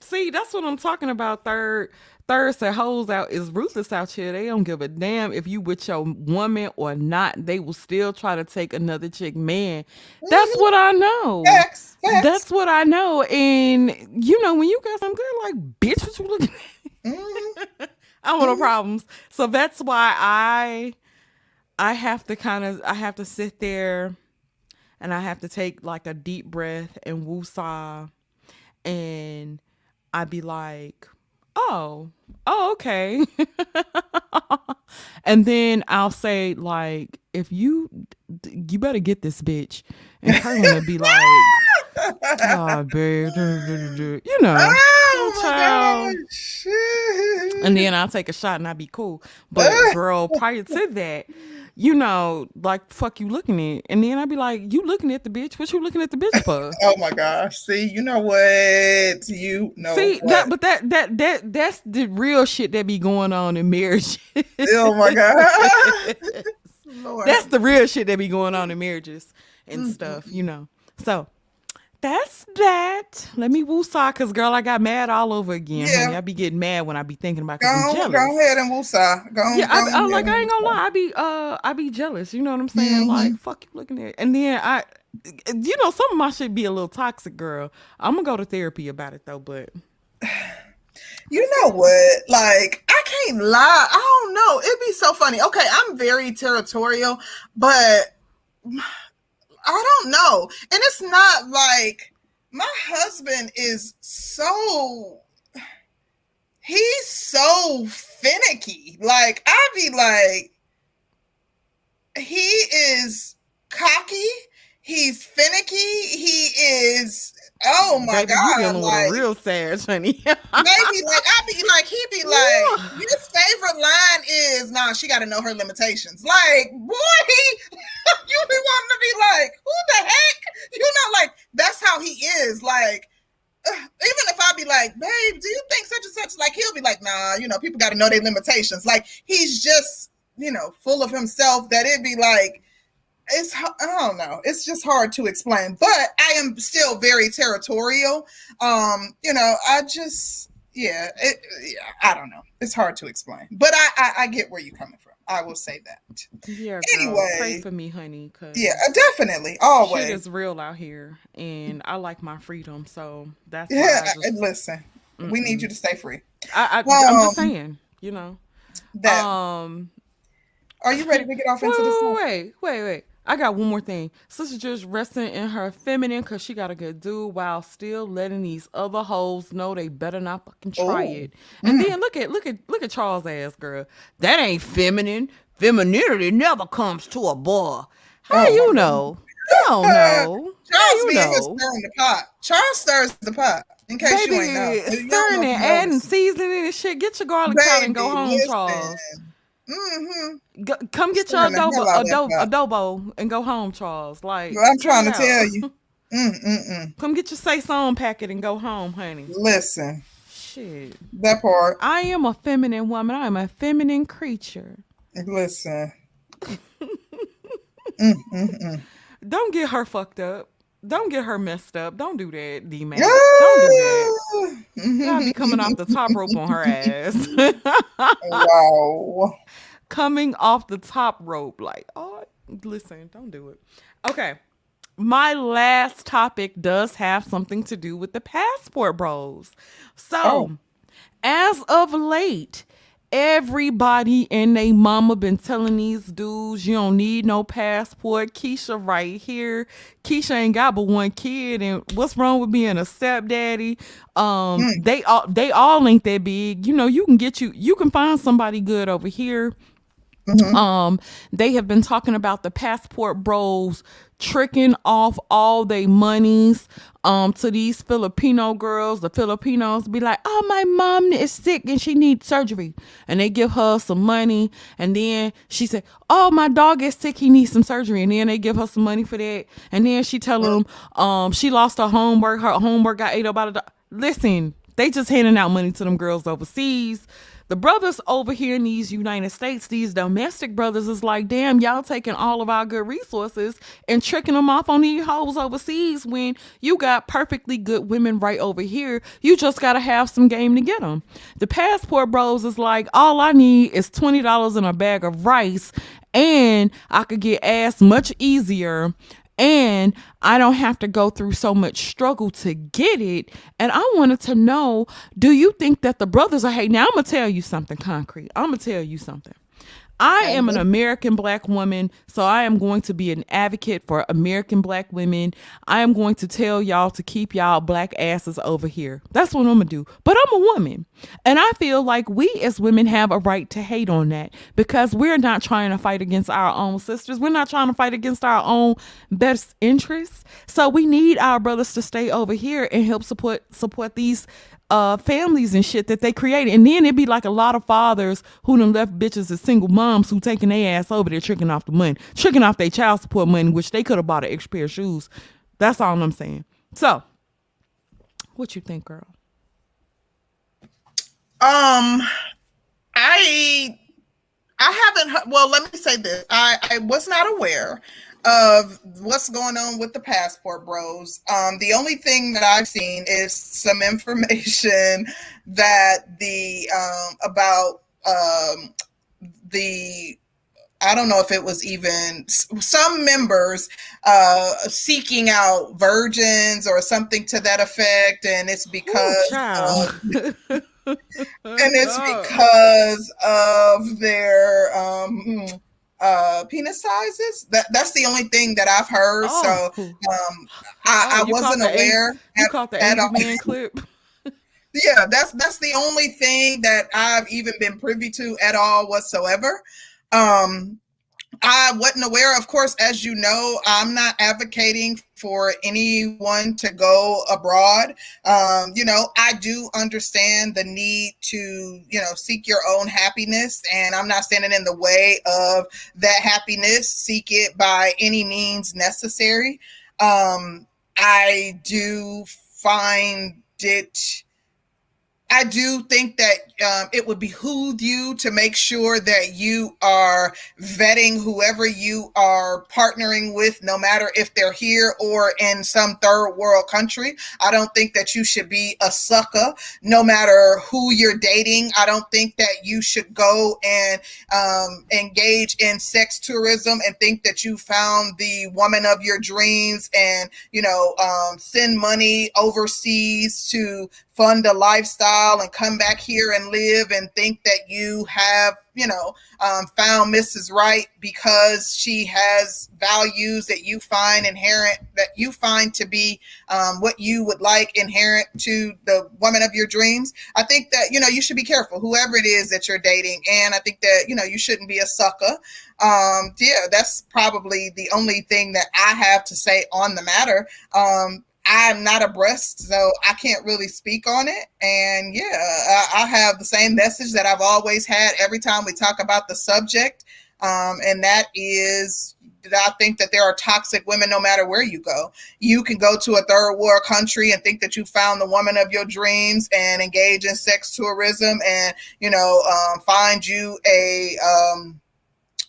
See, that's what I'm talking about. Third, third set hoes out is ruthless out here. They don't give a damn if you with your woman or not. They will still try to take another chick man. That's mm-hmm. what I know. Facts, facts. That's what I know. And you know, when you got some good, like, bitch, what you looking at? Mm-hmm. I don't want no mm-hmm. problems. So that's why I I have to kind of I have to sit there and I have to take like a deep breath and woosah and I'd be like, oh, oh, okay. and then I'll say, like, if you, you better get this bitch. And her gonna be like, oh, babe, you know. Oh, child. And then I'll take a shot and I'll be cool. But girl, prior to that, you know, like fuck you looking at, and then I'd be like, you looking at the bitch? What you looking at the bitch for? oh my gosh! See, you know what? You know. See what? that, but that that that that's the real shit that be going on in marriage. oh my god! that's the real shit that be going on in marriages and mm-hmm. stuff, you know. So that's that. Let me woosah, cause girl, I got mad all over again. Yeah. Honey. I be getting mad when I be thinking about. Go, on, go ahead and woosah. Go on, yeah, go I, I like I ain't gonna lie. I be uh, I be jealous. You know what I'm saying? Mm-hmm. Like fuck you looking at, and then I, you know, some of my shit be a little toxic, girl. I'm gonna go to therapy about it though, but. You know what? Like, I can't lie. I don't know. It'd be so funny. Okay, I'm very territorial, but I don't know. And it's not like my husband is so he's so finicky. Like I'd be like he is cocky, he's finicky, he is Oh my Baby, god! You dealing like, with a real sad, honey. maybe like I be like he be like his favorite line is nah. She got to know her limitations. Like boy, you be wanting to be like who the heck? You know, like that's how he is. Like uh, even if I be like, babe, do you think such and such? Like he'll be like, nah. You know, people got to know their limitations. Like he's just you know full of himself. That it'd be like it's I don't know. It's just hard to explain, but I am still very territorial. Um, you know, I just yeah, it, yeah, I don't know. It's hard to explain, but I, I, I get where you're coming from. I will say that. Yeah. Girl, anyway, pray for me, honey. Cause yeah, definitely. Always. Shit is real out here, and I like my freedom. So that's yeah. Just, listen, mm-mm. we need you to stay free. I, I am just um, saying, you know. That. Um. Are you ready to get off into this? Wait, wait, wait. I got one more thing. Sister just resting in her feminine because she got a good dude while still letting these other hoes know they better not fucking try Oh, it. And then look at look at look at Charles ass girl. That ain't feminine. Femininity never comes to a boy. How oh you know? You don't know. Charles you be know? stirring the pot. Charles stirs the pot. In case you ain't know, Baby, If you don't stirring and adding seasoning and shit. Get your garlic powder and go Baby, home, Charles. Mm-hmm. Go, come get your Stirring adobo, hell out of that adobo, adobo and go home, Charles. Like, Well, I'm trying it to tell you. Mm-mm-mm. Come get your sazón packet and go home, honey. Listen, Shit. that part. I am a feminine woman. I am a feminine creature. Listen. Don't get her fucked up. Don't get her messed up. Don't do that, D Mac. Don't do that. Gotta be coming off the top rope on her ass. wow. coming off the top rope. Like, oh, listen, don't do it. Okay. My last topic does have something to do with the passport bros. So, Oh. as of late, everybody and they mama been telling these dudes you don't need no passport. Keisha right here. Keisha ain't got but one kid, and what's wrong with being a stepdaddy? Um, Mm. they all they all ain't that big. You know, you can get you you can find somebody good over here. Mhm. Um, they have been talking about the passport bros tricking off all their monies um to these Filipino girls. The Filipinos be like, "Oh, my mom is sick and she needs surgery," and they give her some money, and then she said, "Oh, my dog is sick, he needs some surgery," and then they give her some money for that, and then she tell them, um, she lost her homework, her homework got ate up by the. do- Listen, they just handing out money to them girls overseas. The brothers over here in these United States, these domestic brothers, is like, damn, y'all taking all of our good resources and tricking them off on these hoes overseas when you got perfectly good women right over here. You just got to have some game to get them. The passport bros is like, all I need is $20 in a bag of rice and I could get ass much easier and I don't have to go through so much struggle to get it. And I wanted to know do you think that the brothers are hey now I'm gonna tell you something concrete. I'm gonna tell you something. I am an American black woman, so I am going to be an advocate for American black women. I am going to tell y'all to keep y'all black asses over here. That's what I'm gonna do. But I'm a woman, and I feel like we as women have a right to hate on that because we're not trying to fight against our own sisters. We're not trying to fight against our own best interests. So we need our brothers to stay over here and help support support these uh families and shit that they created. And then it'd be like a lot of fathers who done left bitches as single moms who taking their ass over there tricking off the money, tricking off their child support money, which they could have bought an extra pair of shoes. That's all I'm saying. So, what you think, girl? Um, I I haven't. Well, let me say this: I I was not aware of what's going on with the passport bros. Um, the only thing that I've seen is some information that the um about um the I don't know if it was even some members uh seeking out virgins or something to that effect, and it's because of and it's because of their um mm, uh penis sizes. That that's the only thing that i've heard. Oh, so um i, oh, I wasn't aware you at, caught the at man clip. yeah that's that's the only thing that i've even been privy to at all whatsoever. Um I wasn't aware, of course, as you know, I'm not advocating for anyone to go abroad. Um, you know, I do understand the need to, you know, seek your own happiness, and I'm not standing in the way of that happiness. Seek it by any means necessary. Um, I do find it. I do think that um, it would behoove you to make sure that you are vetting whoever you are partnering with, no matter if they're here or in some third world country. I don't think that you should be a sucker, no matter who you're dating. I don't think that you should go and um, engage in sex tourism and think that you found the woman of your dreams and, you know, um, send money overseas to fund a lifestyle and come back here and live and think that you have, you know, um, found Mrs. Right because she has values that you find inherent, that you find to be um, what you would like inherent to the woman of your dreams. I think that, you know, you should be careful, whoever it is that you're dating. And I think that, you know, you shouldn't be a sucker. Um, yeah, that's probably the only thing that I have to say on the matter. Um, I'm not abreast, so I can't really speak on it. And yeah, I, I, have the same message that I've always had every time we talk about the subject. Um, and that is that I think that there are toxic women no matter where you go. You can go to a third world country and think that you found the woman of your dreams and engage in sex tourism and, you know, um, find you a um,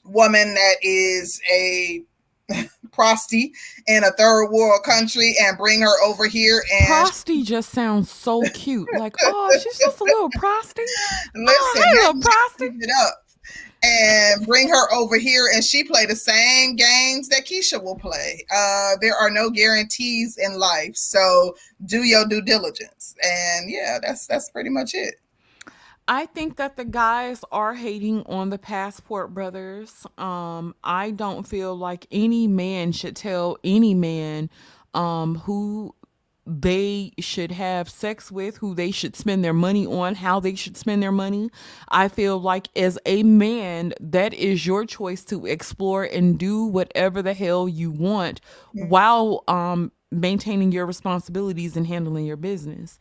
woman that is a prosty in a third world country and bring her over here and prosty just sounds so cute like oh she's just a little prosty listen oh, hey, little prosty it up and bring her over here and she play the same games that Keisha will play. Uh, there are no guarantees in life, so do your due diligence. And yeah, that's that's pretty much it. I think that the guys are hating on the passport brothers. Um, I don't feel like any man should tell any man um, who they should have sex with, who they should spend their money on, how they should spend their money. I feel like as a man, that is your choice to explore and do whatever the hell you want yeah. while um, maintaining your responsibilities and handling your business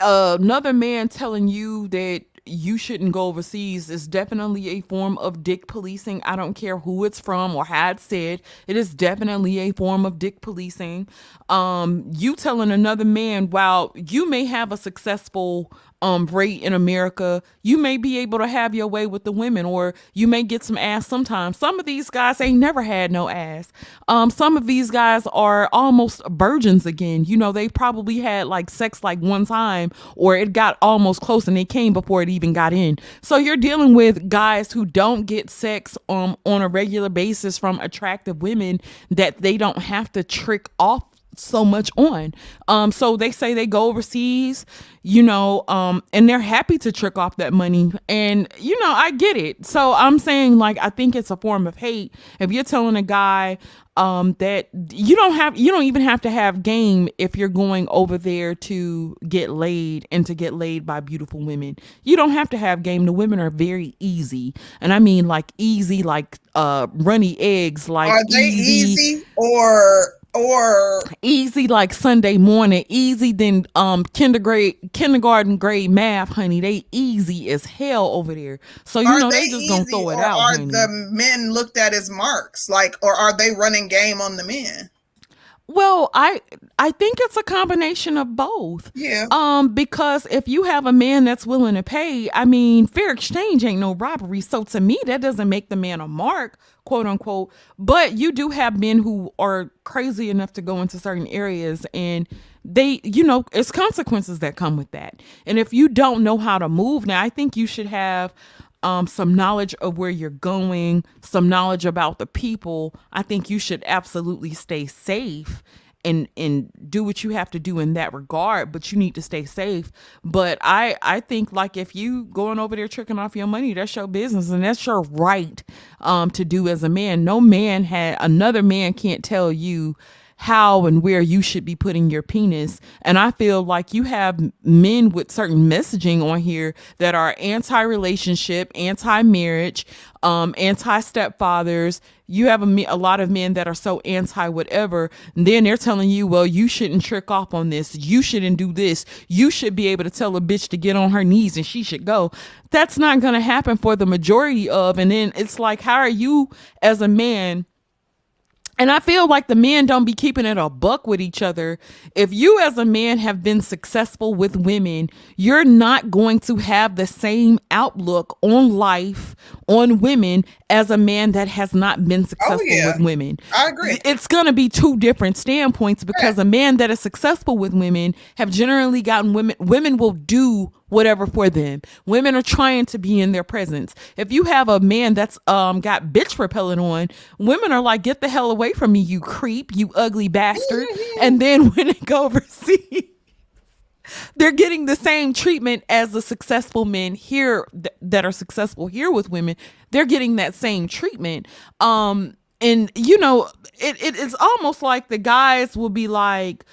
another man telling you that you shouldn't go overseas is definitely a form of dick policing. I don't care who it's from or how it's said. It is definitely a form of dick policing. Um, you telling another man, while you may have a successful um rate in America, you may be able to have your way with the women or you may get some ass sometimes. Some of these guys ain't never had no ass. Um some of these guys are almost virgins again. You know, they probably had like sex like one time or it got almost close and they came before it even got in. So you're dealing with guys who don't get sex um on a regular basis from attractive women that they don't have to trick off so much on. Um, so they say they go overseas, you know, um, and they're happy to trick off that money. And, you know, I get it. So I'm saying, like, I think it's a form of hate. If you're telling a guy um, that you don't have, you don't even have to have game if you're going over there to get laid and to get laid by beautiful women. You don't have to have game. The women are very easy. And I mean, like, easy, like, uh, runny eggs, like, are they easy, easy or or easy like Sunday morning, easy than um kindergarten kindergarten grade math, honey. They easy as hell over there. So you are know they, they just gonna throw it out. Are honey. the men looked at as marks, like, or are they running game on the men? Well, I I think it's a combination of both. Yeah. Um, because if you have a man that's willing to pay, I mean, fair exchange ain't no robbery. So to me, that doesn't make the man a mark, quote unquote. But you do have men who are crazy enough to go into certain areas and they, you know, it's consequences that come with that. And if you don't know how to move now, I think you should have um, some knowledge of where you're going, some knowledge about the people, I think you should absolutely stay safe and and do what you have to do in that regard but you need to stay safe. But i i think like if you going over there tricking off your money that's your business and that's your right um to do as a man. No man had another man can't tell you how and where you should be putting your penis. And I feel like you have men with certain messaging on here that are anti relationship, anti marriage, um, anti stepfathers. You have a, a lot of men that are so anti whatever. then they're telling you, well, you shouldn't trick off on this. You shouldn't do this. You should be able to tell a bitch to get on her knees and she should go. That's not going to happen for the majority of. And then it's like, how are you as a man? And I feel like the men don't be keeping it a buck with each other. If you as a man have been successful with women, you're not going to have the same outlook on life, on women as a man that has not been oh, successful oh, yeah. with women. I agree. It's going to be two different standpoints because a man that is successful with women have generally gotten women women will do whatever for them. Women are trying to be in their presence. If you have a man that's um got bitch repellent on, women are like, get the hell away from me, you creep, you ugly bastard. and then when they go overseas they're getting the same treatment as the successful men here th- that are successful here with women. They're getting that same treatment. Um, and you know, it, it it's almost like the guys will be like,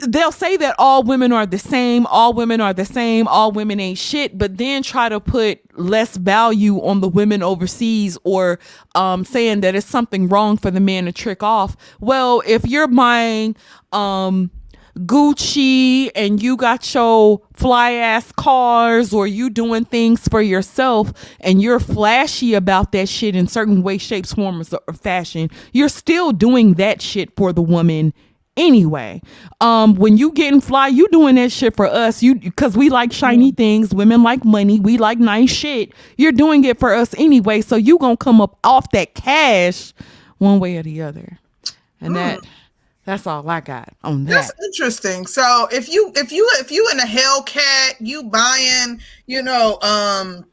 they'll say that all women are the same, all women are the same, all women ain't shit, but then try to put less value on the women overseas or um, saying that it's something wrong for the man to trick off. Well, if you're buying um, Gucci and you got your fly ass cars or you doing things for yourself and you're flashy about that shit in certain way, shapes, forms, or fashion, you're still doing that shit for the woman anyway. Um, when you getting fly, you doing that shit for us. You because we like shiny things. Women like money. We like nice shit. You're doing it for us anyway. So you gonna come up off that cash one way or the other. And that that's all I got on that. That's interesting. So if you if you if you in a Hellcat, you buying, you know, um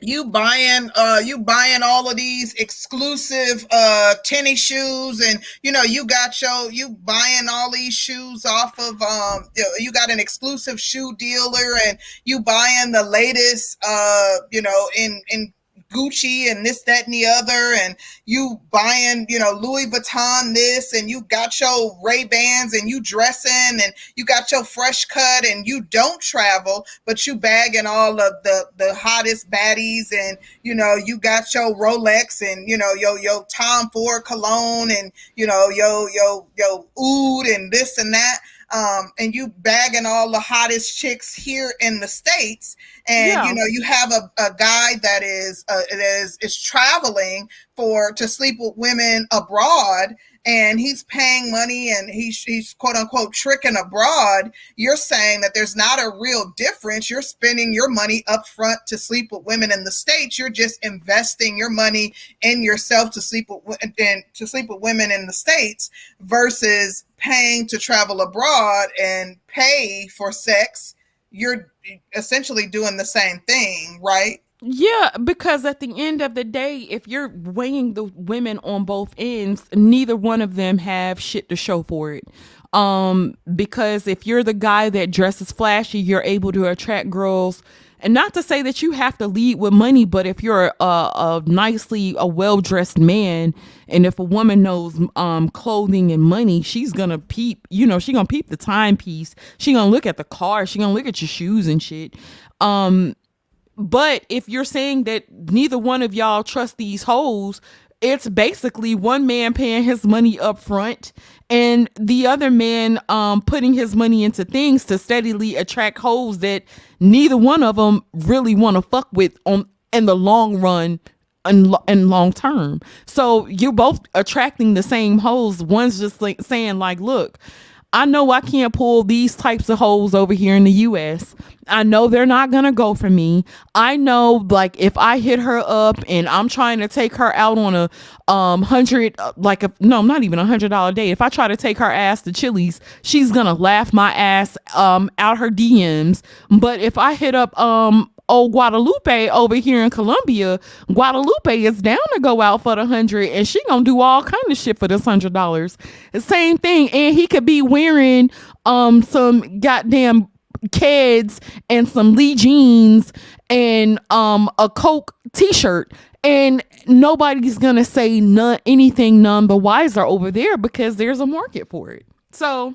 you buying uh you buying all of these exclusive uh tennis shoes and you know you got your you buying all these shoes off of um you got an exclusive shoe dealer and you buying the latest uh you know in in Gucci and this, that, and the other, and you buying, you know, Louis Vuitton this, and you got your Ray Bans, and you dressing, and you got your fresh cut, and you don't travel, but you bagging all of the the hottest baddies, and you know, you got your Rolex, and you know, your your Tom Ford cologne, and you know, yo yo yo oud, and this and that um, and you bagging all the hottest chicks here in the states, and yeah. you know you have a, a guy that is uh, is is traveling for to sleep with women abroad and he's paying money and he's, he's quote unquote tricking abroad, you're saying that there's not a real difference. You're spending your money up front to sleep with women in the States. You're just investing your money in yourself to sleep with and to sleep with women in the States versus paying to travel abroad and pay for sex. You're essentially doing the same thing, right? Yeah, because at the end of the day, if you're weighing the women on both ends, neither one of them have shit to show for it. Um, because if you're the guy that dresses flashy, you're able to attract girls. And not to say that you have to lead with money, but if you're a, a nicely, a well dressed man, and if a woman knows um, clothing and money, she's gonna peep. You know, she gonna peep the timepiece. She gonna look at the car. She gonna look at your shoes and shit. Um, but if you're saying that neither one of y'all trust these hoes, it's basically one man paying his money up front and the other man um putting his money into things to steadily attract hoes that neither one of them really want to fuck with on in the long run and, and long term. So you're both attracting the same hoes. One's just like saying like, look, I know I can't pull these types of holes over here in the US. I know they're not gonna go for me. I know like if I hit her up and I'm trying to take her out on a um hundred uh, like a no, not even a hundred dollar date. If I try to take her ass to Chili's, she's gonna laugh my ass um out her DMs. But if I hit up um old Guadalupe over here in Colombia, Guadalupe is down to go out for the hundred and she gonna do all kind of shit for this hundred dollars. Same thing. And he could be wearing um some goddamn Keds and some Lee jeans and um a Coke t-shirt and nobody's gonna say none anything none the wiser over there because there's a market for it. So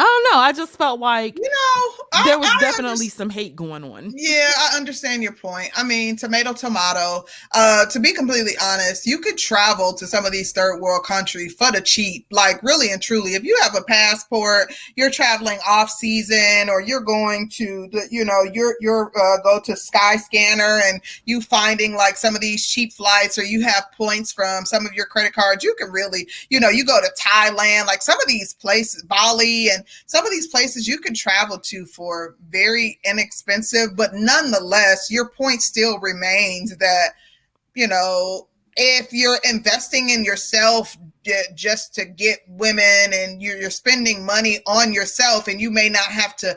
I don't know. I just felt like you know there was I, I definitely some hate going on. Yeah, I understand your point. I mean, tomato, tomato. Uh, to be completely honest, you could travel to some of these third world countries for the cheap. Like really and truly, if you have a passport, you're traveling off season, or you're going to the, you know, you're you're uh, go to Skyscanner and you finding like some of these cheap flights, or you have points from some of your credit cards. You can really, you know, you go to Thailand, like some of these places, Bali and some of these places you can travel to for very inexpensive, but nonetheless, your point still remains that, you know, if you're investing in yourself just to get women and you're, spending money on yourself and you may not have to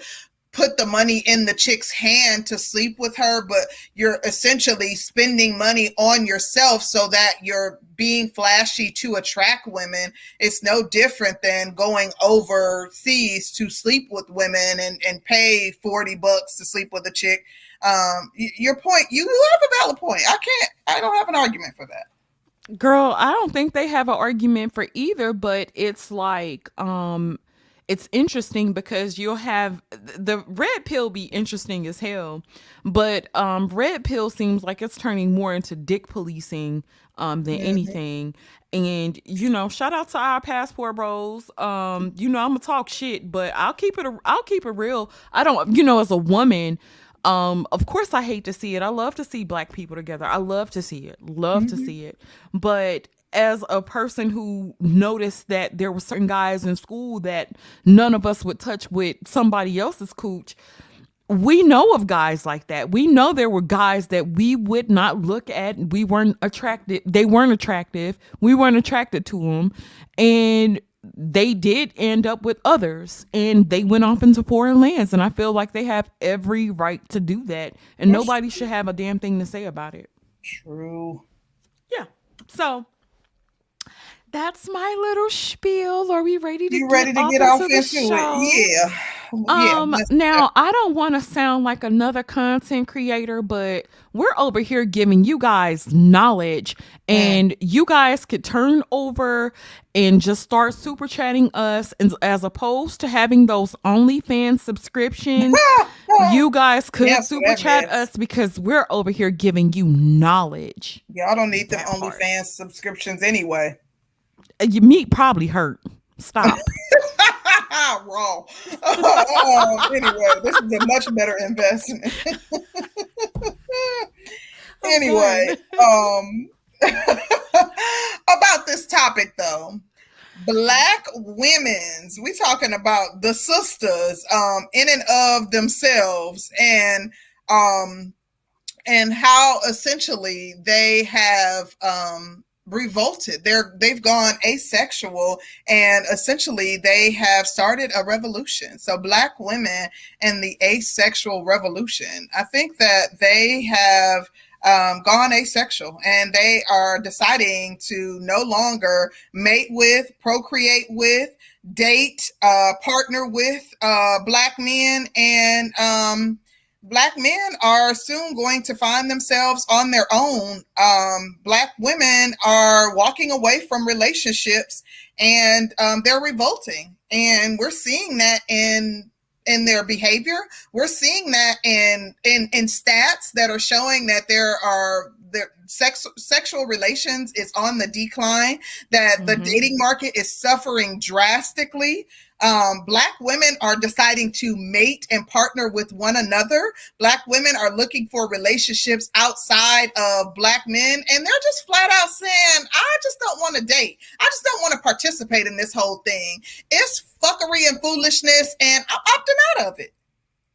put the money in the chick's hand to sleep with her, but you're essentially spending money on yourself so that you're being flashy to attract women. It's no different than going overseas to sleep with women and, and pay 40 bucks to sleep with a chick. Um, your point, you have a valid point. I can't, I don't have an argument for that. Girl, I don't think they have an argument for either, but it's like, um, it's interesting because you'll have the red pill be interesting as hell, but um, red pill seems like it's turning more into dick policing um, than mm-hmm. anything. And you know, shout out to our passport bros. Um, you know, I'm gonna talk shit, but I'll keep it. I'll keep it real. I don't, you know, as a woman, um, of course I hate to see it. I love to see black people together. I love to see it. Love mm-hmm. to see it. But as a person who noticed that there were certain guys in school that none of us would touch with somebody else's cooch we know of guys like that. We know there were guys that we would not look at. We weren't attracted they weren't attractive. We weren't attracted to them and they did end up with others and they went off into foreign lands and i feel like they have every right to do that and nobody should have a damn thing to say about it. True. Yeah. So that's my little spiel. Are we ready to you get ready to off get off into into it? Yeah. Um, yeah, now I don't want to sound like another content creator, but we're over here giving you guys knowledge, and mm. you guys could turn over and just start super chatting us, and as opposed to having those OnlyFans subscriptions, you guys could yeah, super chat us because we're over here giving you knowledge. Y'all don't need the OnlyFans subscriptions anyway. Your meat probably hurt. Stop. Wrong. um, anyway, this is a much better investment. anyway, um, about this topic though, black women's. We talking about the sisters, um, in and of themselves, and um, and how essentially they have um revolted. They're they've gone asexual and essentially they have started a revolution. So black women and the asexual revolution i think that they have um, gone asexual and they are deciding to no longer mate with procreate with date uh, partner with uh, black men and um, black men are soon going to find themselves on their own. Um, black women are walking away from relationships and um, they're revolting. And we're seeing that in in their behavior. We're seeing that in in in stats that are showing that there are the sex sexual relations is on the decline, that mm-hmm. the dating market is suffering drastically. Um, black women are deciding to mate and partner with one another. Black women are looking for relationships outside of black men, and they're just flat out saying, I just don't want to date. I just don't want to participate in this whole thing. It's fuckery and foolishness, and I'm opting out of it.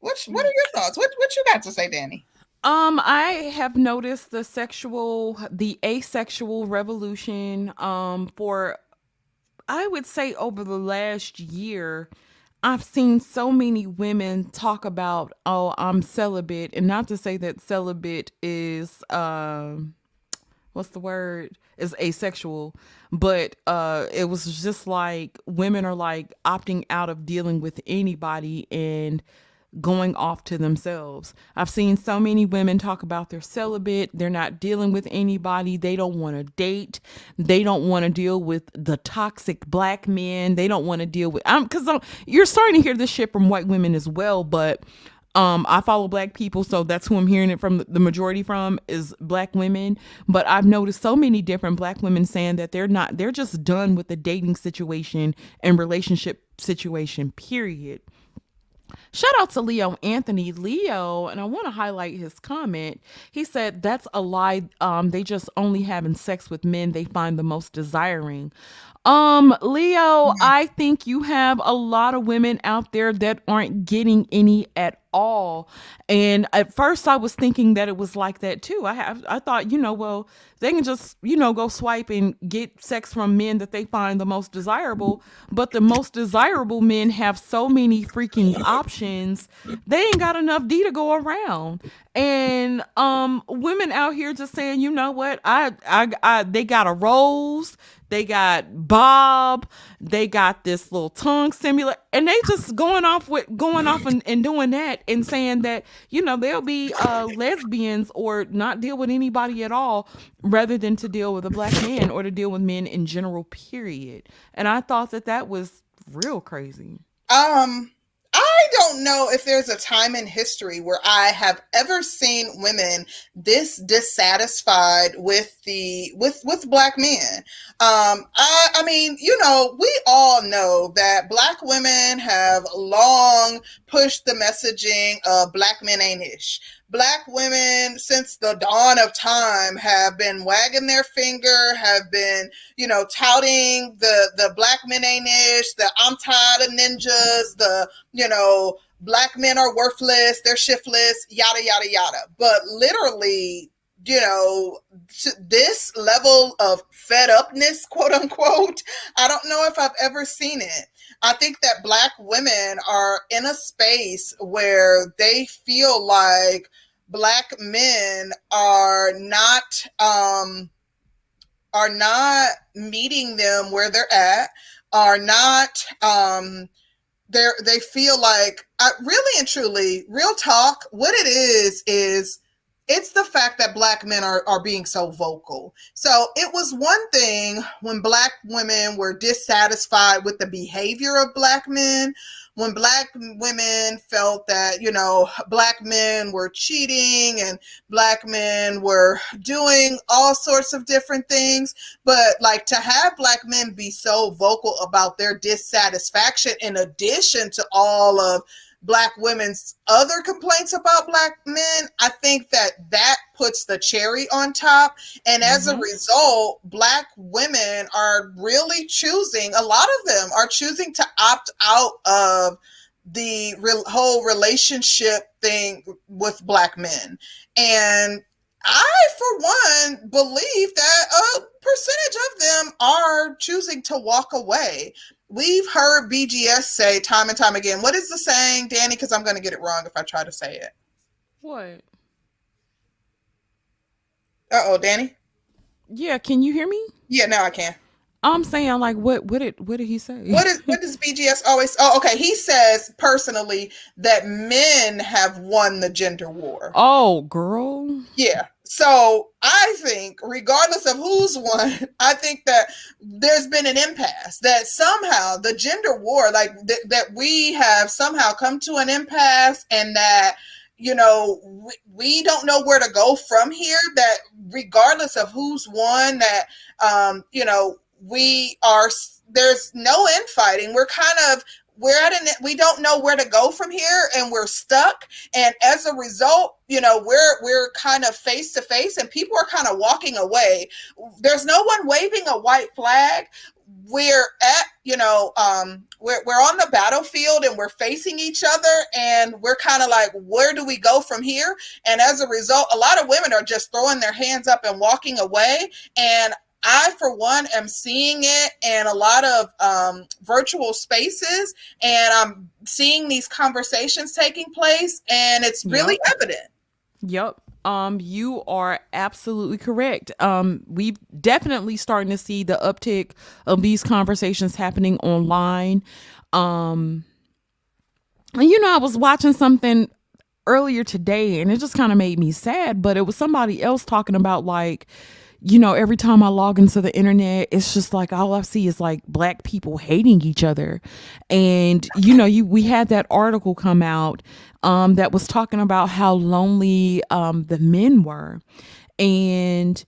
What, what are your thoughts? What, what you got to say, Danny? Um, I have noticed the sexual, the asexual revolution um, for I would say over the last year, I've seen so many women talk about, oh, I'm celibate. And not to say that celibate is, uh, what's the word? Is asexual. But uh, it was just like women are like opting out of dealing with anybody and going off to themselves. I've seen so many women talk about their celibate. They're not dealing with anybody. They don't want to date. They don't want to deal with the toxic black men. They don't want to deal with I'm because you're starting to hear this shit from white women as well, but um, I follow black people, so that's who I'm hearing it from. The majority from is black women, but I've noticed so many different black women saying that they're not, they're just done with the dating situation and relationship situation. Period. Shout out to Leo Anthony. Leo, and I want to highlight his comment. He said, That's a lie. Um, they just only having sex with men they find the most desiring. Um, Leo, I think you have a lot of women out there that aren't getting any at all. And at first, I was thinking that it was like that too. I have, I thought, you know, well, they can just, you know, go swipe and get sex from men that they find the most desirable. But the most desirable men have so many freaking options. They ain't got enough D to go around. And um, women out here just saying, you know what, I, I, I they got a rose they got Bob. They got this little tongue simulator, and they just going off with going off and, and doing that and saying that you know they'll be uh, lesbians or not deal with anybody at all, rather than to deal with a black man or to deal with men in general. Period. And I thought that that was real crazy. Um, don't know if there's a time in history where I have ever seen women this dissatisfied with the with with black men. Um, I, I mean, you know, we all know that black women have long pushed the messaging of black men ain't ish black women since the dawn of time have been wagging their finger, have been, you know, touting the the black men ain't ish, the I'm tired of ninjas, the, you know, black men are worthless, they're shiftless, yada yada yada. But literally, you know, this level of fed upness, quote unquote, I don't know if I've ever seen it. I think that Black women are in a space where they feel like Black men are not um, are not meeting them where they're at, are not um, they they feel like uh, really and truly, real talk. What it is is it's the fact that black men are, are being so vocal. So it was one thing when black women were dissatisfied with the behavior of black men, when black women felt that, you know, black men were cheating and black men were doing all sorts of different things. But like to have black men be so vocal about their dissatisfaction in addition to all of black women's other complaints about black men i think that that puts the cherry on top and as mm-hmm. a result black women are really choosing a lot of them are choosing to opt out of the re- whole relationship thing with black men and I, for one, believe that a percentage of them are choosing to walk away we've heard BGS say time and time again. What is the saying, Danny? Because I'm going to get it wrong if I try to say it. What? Uh oh, Danny. Yeah, can you hear me? Yeah, now I can. I'm saying like what what did what did he say? What is what does BGS always oh okay, he says personally that men have won the gender war. Oh girl. Yeah. So I think, regardless of who's won, I think that there's been an impasse. That somehow the gender war, like th- that, we have somehow come to an impasse, and that you know we, we don't know where to go from here. That regardless of who's won, that um, you know we are. There's no infighting. We're kind of we're at an we don't know where to go from here and we're stuck and as a result you know we're we're kind of face to face and people are kind of walking away there's no one waving a white flag we're at you know um we're, we're on the battlefield and we're facing each other and we're kind of like where do we go from here and as a result a lot of women are just throwing their hands up and walking away and I, for one, am seeing it in a lot of um, virtual spaces, and I'm seeing these conversations taking place, and it's really yep. evident. Yep. Um, you are absolutely correct. Um, we've definitely starting to see the uptick of these conversations happening online. Um, you know, I was watching something earlier today, and it just kind of made me sad. But it was somebody else talking about like you know, every time I log into the internet, it's just like all I see is like black people hating each other. And you know, you we had that article come out um, that was talking about how lonely um, the men were, and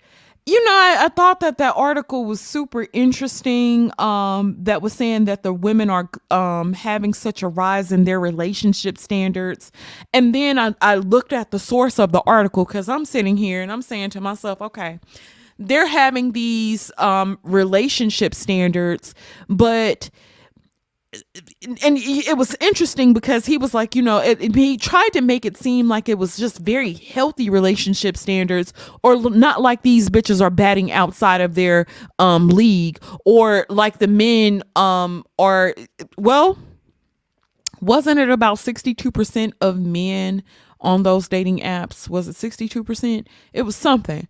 you know, I, I, thought that that article was super interesting. Um, that was saying that the women are um, having such a rise in their relationship standards. And then I, I looked at the source of the article because I'm sitting here and I'm saying to myself, okay, they're having these um, relationship standards, but and it was interesting because he was like, you know, it, he tried to make it seem like it was just very healthy relationship standards, or not like these bitches are batting outside of their um league, or like the men um are well, wasn't it about sixty two percent of men on those dating apps? Was it sixty two percent? It was something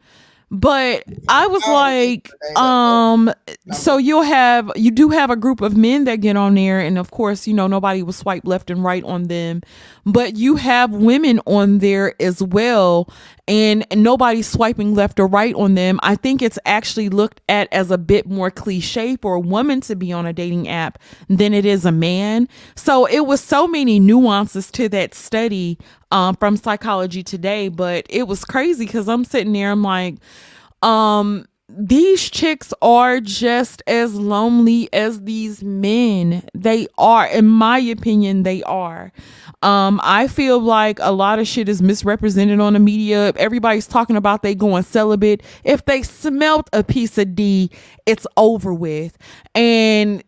but I was oh, like, um, so you'll have you do have a group of men that get on there, and of course, you know nobody will swipe left and right on them, but you have women on there as well, and nobody's swiping left or right on them. I think it's actually looked at as a bit more cliche for a woman to be on a dating app than it is a man. So it was so many nuances to that study um, from Psychology Today, but it was crazy because I'm sitting there, I'm like, um, these chicks are just as lonely as these men. They are, in my opinion, they are. Um, I feel like a lot of shit is misrepresented on the media. Everybody's talking about they going celibate. If they smelt a piece of D, it's over with. And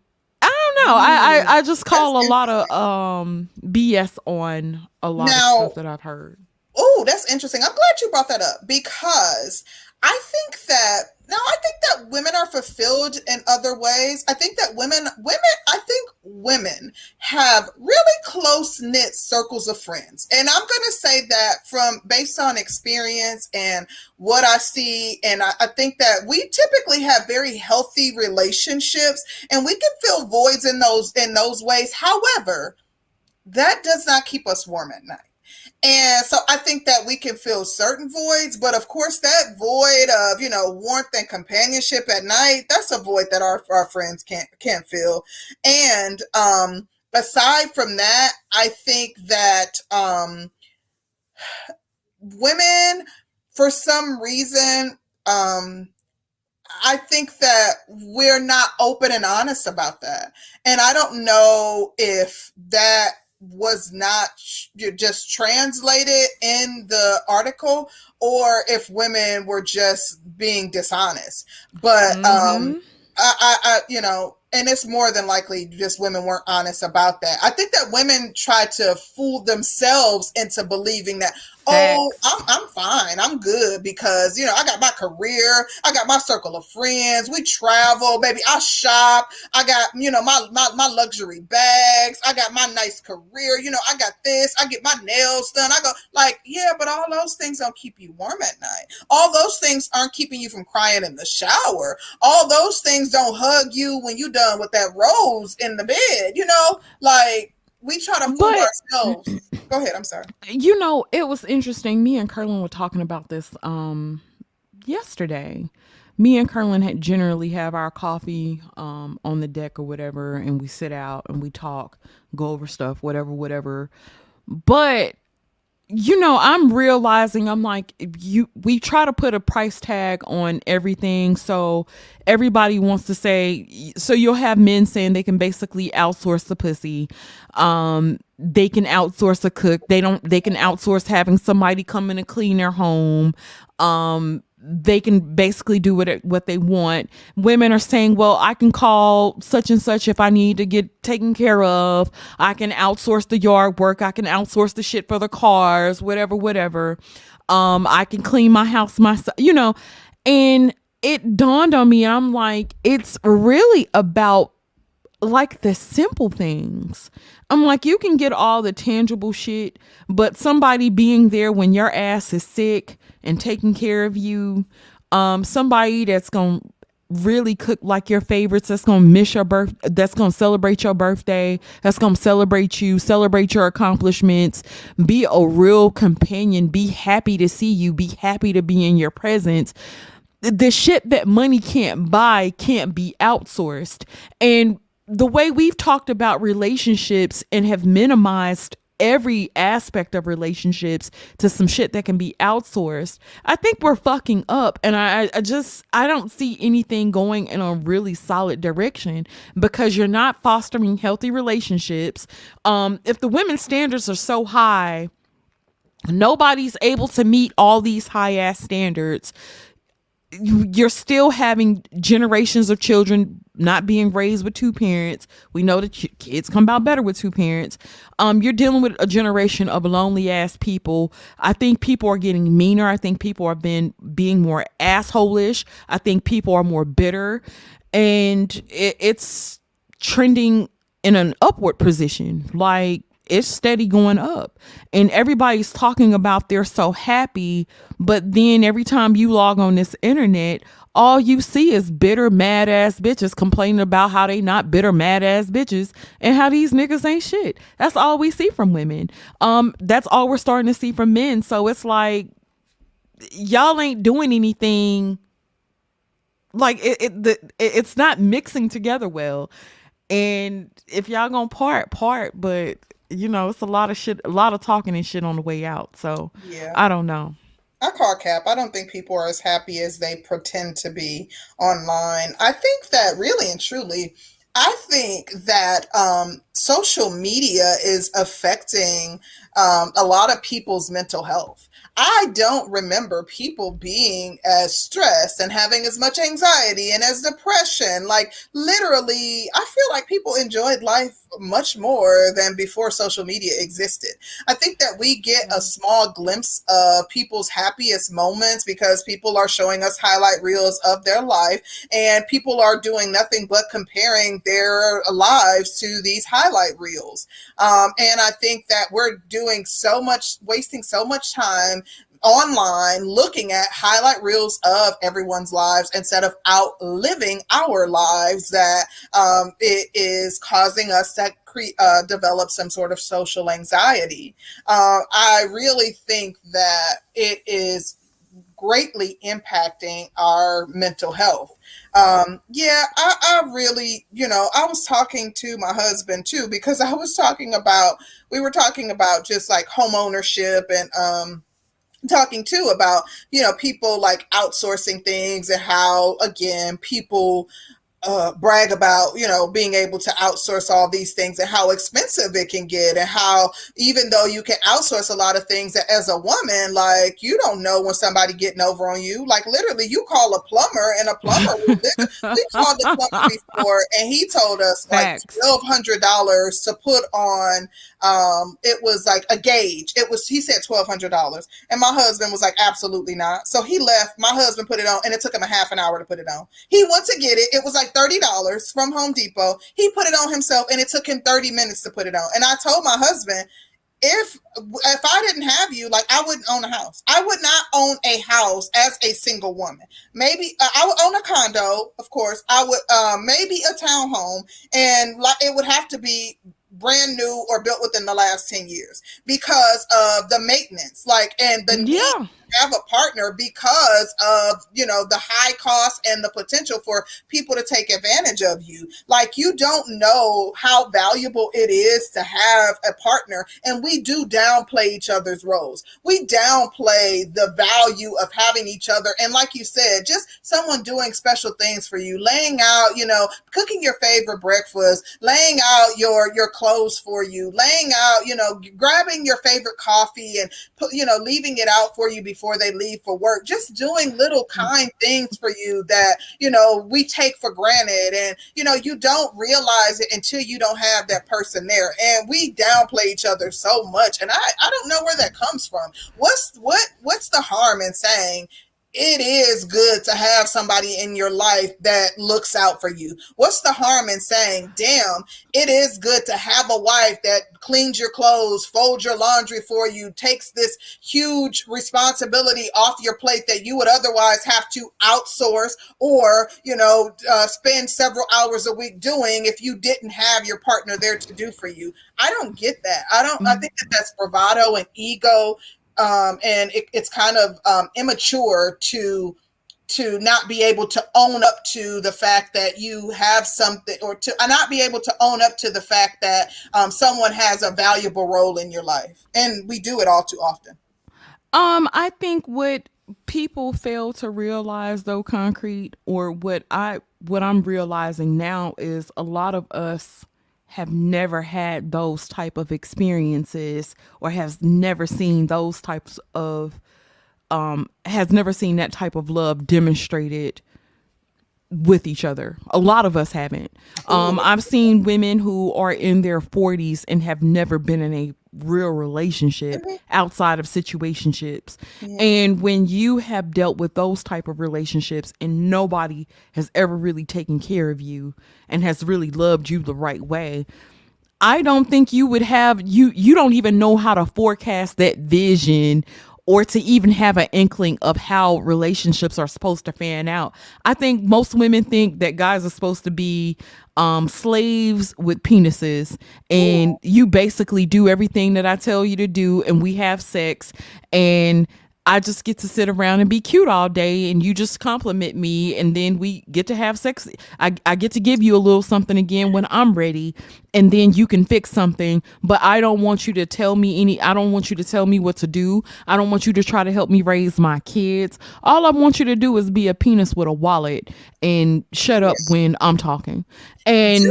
I know. I, I, I just call a lot of um BS on a lot now, of stuff that I've heard. Oh, that's interesting. I'm glad you brought that up because I think that now I think that women are fulfilled in other ways. I think that women, women, I think women have really close knit circles of friends. And I'm going to say that from based on experience and what I see. And I, I, think that we typically have very healthy relationships and we can fill voids in those, in those ways. However, that does not keep us warm at night. And so I think that we can fill certain voids, but of course, that void of you know warmth and companionship at night, that's a void that our, our friends can't can't fill. And um aside from that, I think that um women for some reason um I think that we're not open and honest about that. And I don't know if that was not just translated in the article or if women were just being dishonest but um, mm-hmm. um I, I, I you know and it's more than likely just women weren't honest about that. I think that women try to fool themselves into believing that, oh, I'm, I'm fine, I'm good because you know I got my career, I got my circle of friends, we travel, baby, I shop, I got you know my my, my luxury bags, I got my nice career, you know I got this, I get my nails done, I go like yeah, but all those things don't keep you warm at night. All those things aren't keeping you from crying in the shower. All those things don't hug you when you done with that rose in the bed. You know, like we try to fool but, ourselves. Go ahead. I'm sorry. You know, it was interesting. Me and Curlin were talking about this um yesterday. Me and Curlin had generally have our coffee um on the deck or whatever, and we sit out and we talk, go over stuff, whatever, whatever. But you know, I'm realizing I'm like you we try to put a price tag on everything. So everybody wants to say so you'll have men saying they can basically outsource the pussy. Um they can outsource a cook. They don't they can outsource having somebody come in and clean their home. Um they can basically do what it, what they want. Women are saying, "Well, I can call such and such if I need to get taken care of. I can outsource the yard work. I can outsource the shit for the cars, whatever, whatever. Um, I can clean my house myself, you know." And it dawned on me. I'm like, it's really about like the simple things. I'm like, you can get all the tangible shit, but somebody being there when your ass is sick and taking care of you. Um, somebody that's gonna really cook like your favorites that's gonna miss your birth that's gonna celebrate your birthday that's gonna celebrate you celebrate your accomplishments. Be a real companion. Be happy to see you. Be happy to be in your presence. The shit that money can't buy can't be outsourced. And the way we've talked about relationships and have minimized every aspect of relationships to some shit that can be outsourced, I think we're fucking up. And I, I just, I don't see anything going in a really solid direction because you're not fostering healthy relationships. Um, if the women's standards are so high, nobody's able to meet all these high ass standards you're still having generations of children not being raised with two parents. We know that kids come out better with two parents. Um, you're dealing with a generation of lonely ass people. I think people are getting meaner. I think people are been being more assholish. I think people are more bitter, and it, it's trending in an upward position. Like it's steady going up. And everybody's talking about they're so happy but then every time you log on this internet all you see is bitter mad ass bitches complaining about how they not bitter mad ass bitches and how these niggas ain't shit. That's all we see from women. Um that's all we're starting to see from men. So it's like y'all ain't doing anything. Like it, it the, it's not mixing together well. And if y'all gonna part part but you know, it's a lot of shit, a lot of talking and shit on the way out. So yeah, I don't know. I call cap. I don't think people are as happy as they pretend to be online. I think that really and truly, I think that um, social media is affecting um, a lot of people's mental health. I don't remember people being as stressed and having as much anxiety and as depression. Like, literally, I feel like people enjoyed life much more than before social media existed. I think that we get a mm-hmm. small glimpse of people's happiest moments because people are showing us highlight reels of their life and people are doing nothing but comparing their lives to these highlight reels. Um, and I think that we're doing so much, wasting so much time online looking at highlight reels of everyone's lives instead of outliving our lives that um, it is causing us to cre- uh, develop some sort of social anxiety. Uh, I really think that it is greatly impacting our mental health. Um, yeah, I, I really, you know, I was talking to my husband too because I was talking about, we were talking about just like home ownership and, um, talking too about you know people like outsourcing things and how again people uh, brag about you know being able to outsource all these things and how expensive it can get and how even though you can outsource a lot of things as a woman like you don't know when somebody getting over on you. Like literally you call a plumber and a plumber we called the plumber before and he told us like twelve hundred dollars to put on um it was like a gauge. It was he said twelve hundred dollars and my husband was like absolutely not. So he left. My husband put it on and it took him a half an hour to put it on. He went to get it. It was like $30 from Home Depot. He put it on himself and it took him 30 minutes to put it on. And I told my husband, if if I didn't have you, like I wouldn't own a house. I would not own a house as a single woman. Maybe uh, I would own a condo, of course. I would uh, maybe a townhome, and like it would have to be brand new or built within the last 10 years because of the maintenance like and the yeah. have a partner because of you know the high cost and the potential for people to take advantage of you like you don't know how valuable it is to have a partner and we do downplay each other's roles we downplay the value of having each other and like you said just someone doing special things for you laying out you know cooking your favorite breakfast laying out your your clothes for you, laying out, you know, grabbing your favorite coffee and put, you know, leaving it out for you before they leave for work. Just doing little mm. kind things for you that, you know, we take for granted. And, you know, you don't realize it until you don't have that person there. And we downplay each other so much. And I, I don't know where that comes from. What's what what's the harm in saying it is good to have somebody in your life that looks out for you. What's the harm in saying, damn, it is good to have a wife that cleans your clothes, folds your laundry for you, takes this huge responsibility off your plate that you would otherwise have to outsource or, you know, uh, spend several hours a week doing if you didn't have your partner there to do for you. I don't get that. I don't, I mm-hmm. think that that's bravado and ego um, and it, it's kind of um, immature to to not be able to own up to the fact that you have something or to uh, not be able to own up to the fact that um, someone has a valuable role in your life. And we do it all too often. Um i think what people fail to realize though concrete or what i what i'm realizing now is a lot of us have never had those type of experiences or has never seen those types of um has never seen that type of love demonstrated with each other. A lot of us haven't. Um, I've seen women who are in their 40s and have never been in a real relationship mm-hmm. outside of situationships. And when you have dealt with those type of relationships and nobody has ever really taken care of you and has really loved you the right way, I don't think you would have you you don't even know how to forecast that vision or to even have an inkling of how relationships are supposed to fan out. I think most women think that guys are supposed to be um, slaves with penises, and you basically do everything that I tell you to do, and we have sex, and I just get to sit around and be cute all day and you just compliment me and then we get to have sex. I, I get to give you a little something again when I'm ready and then you can fix something. But I don't want you to tell me any, I don't want you to tell me what to do. I don't want you to try to help me raise my kids. All I want you to do is be a penis with a wallet and shut up when I'm talking. And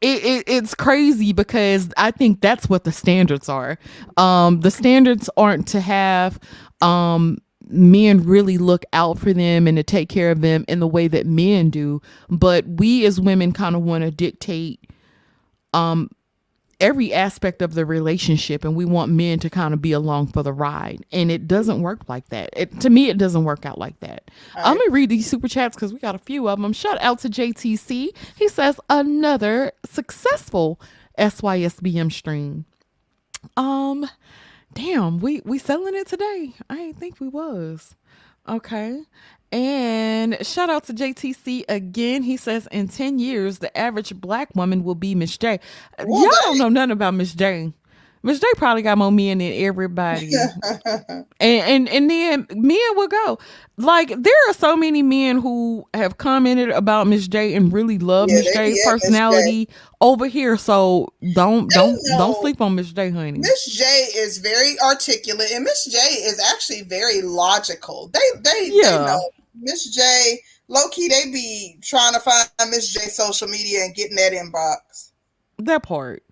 it, it, it's crazy because I think that's what the standards are. Um, the standards aren't to have um, men really look out for them and to take care of them in the way that men do, but we as women kind of want to dictate um, every aspect of the relationship and we want men to kind of be along for the ride. And it doesn't work like that. It, to me it doesn't work out like that. I'm gonna read these super chats because we got a few of them shout out to jtc he says another successful sysbm stream. Um damn we we selling it today i didn't think we was okay and shout out to JTC again. He says in 10 years, the average black woman will be Miss J. Y'all don't know nothing about Miss J. Miss J probably got more men than everybody. and, and and then men will go. Like there are so many men who have commented about Miss J and really love Yeah, Miss J's be at Miss J. personality over here. So don't don't don't sleep on Miss J, honey. Miss J is very articulate, and Miss J is actually very logical. They they, Yeah. they know Miss J. Low key, they be trying to find Miss J social media and getting that inbox. That part.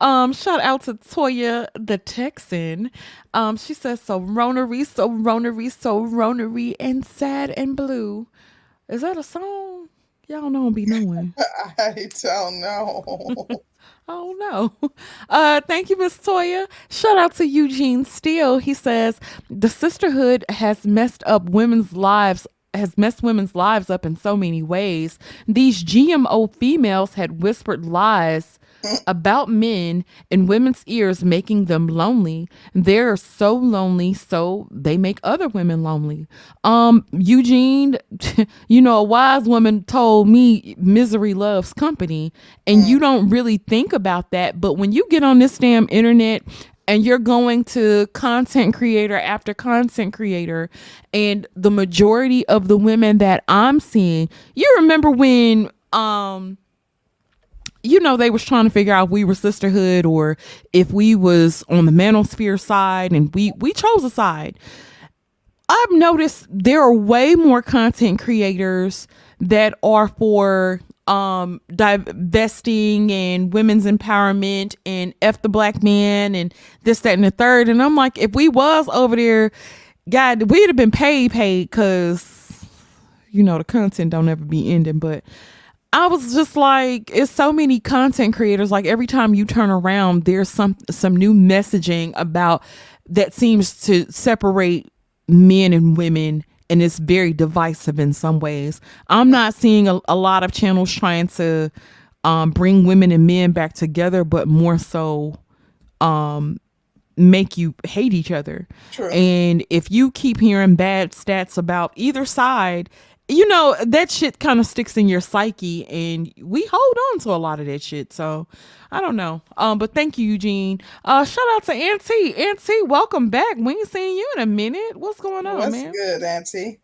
Um, shout out to Toya the Texan. Um, she says so ronery, so ronery, so ronery, and sad and blue. Is that a song? Y'all don't be knowing. I don't know. Oh don't. Uh, thank you, Miss Toya. Shout out to Eugene Steele. He says the sisterhood has messed up women's lives. Has messed women's lives up in so many ways. These GMO females had whispered lies about men in women's ears, making them lonely. They're so lonely, so they make other women lonely. Um, Eugene, you know, a wise woman told me misery loves company, and you don't really think about that. But when you get on this damn internet and you're going to content creator after content creator and the majority of the women that I'm seeing, you remember when um you know they was trying to figure out if we were sisterhood or if we was on the manosphere side and we we chose a side. I've noticed there are way more content creators that are for um divesting and women's empowerment and f the black man and this that and the third. And i'm like if we was over there god we'd have been paid paid because you know the content don't ever be ending. But I was just like, it's so many content creators. Like every time you turn around, there's some some new messaging about that seems to separate men and women, and it's very divisive in some ways. I'm not seeing a, a lot of channels trying to um, bring women and men back together, but more so um, make you hate each other. True. And if you keep hearing bad stats about either side, you know, that shit kind of sticks in your psyche and we hold on to a lot of that shit. So I don't know. Um, but thank you, Eugene. Uh shout out to Auntie. Auntie, welcome back. We ain't seen you in a minute. What's going on, What's man? good, Auntie?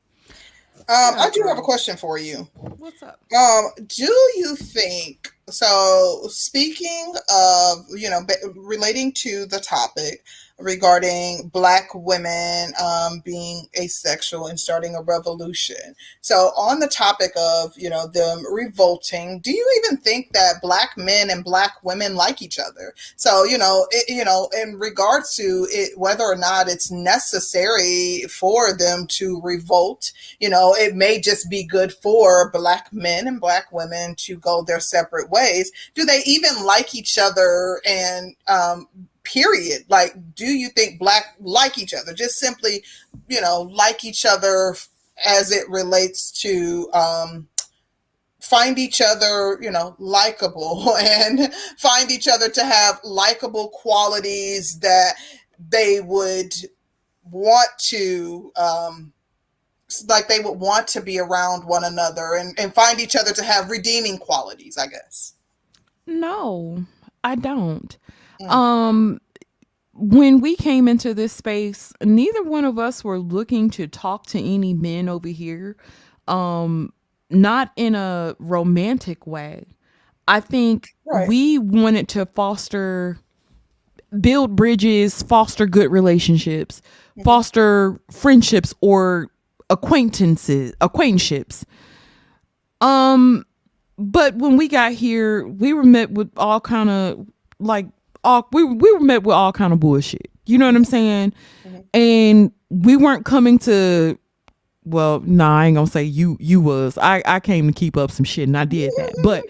Um, I do have a question for you. What's up? Um, do you think so? Speaking of, you know, relating to the topic, regarding black women um, being asexual and starting a revolution. So, on the topic of you know them revolting, do you even think that black men and black women like each other? So, you know, it, you know, in regards to it, whether or not it's necessary for them to revolt, you know, it may just be good for black men and black women to go their separate ways. Do they even like each other and um, period. Like do you think black like each other? Just simply you know like each other as it relates to um find each other you know likable and find each other to have likable qualities that they would want to um like they would want to be around one another and, and find each other to have redeeming qualities i guess. No i don't Mm. Um, when we came into this space, neither one of us were looking to talk to any men over here. Um, not in a romantic way. I think right. we wanted to foster, build bridges, foster good relationships, mm-hmm. foster friendships or acquaintances, acquaintanceships. Um, but when we got here, we were met with all kind of like all we we were met with all kind of bullshit. You know what I'm saying? Mm-hmm. And we weren't coming to well, nah, I ain't gonna say you you was. I I came to keep up some shit and I did that. But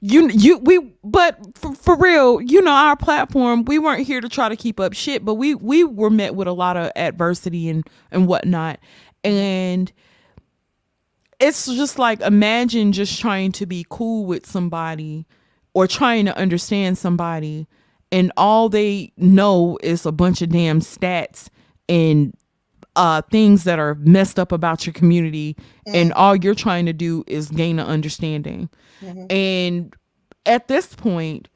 you you we but for, for real, you know, our platform, we weren't here to try to keep up shit, but we we were met with a lot of adversity and and whatnot. And it's just like imagine just trying to be cool with somebody or trying to understand somebody and all they know is a bunch of damn stats and uh, things that are messed up about your community, mm-hmm. and all you're trying to do is gain an understanding. Mm-hmm. And at this point,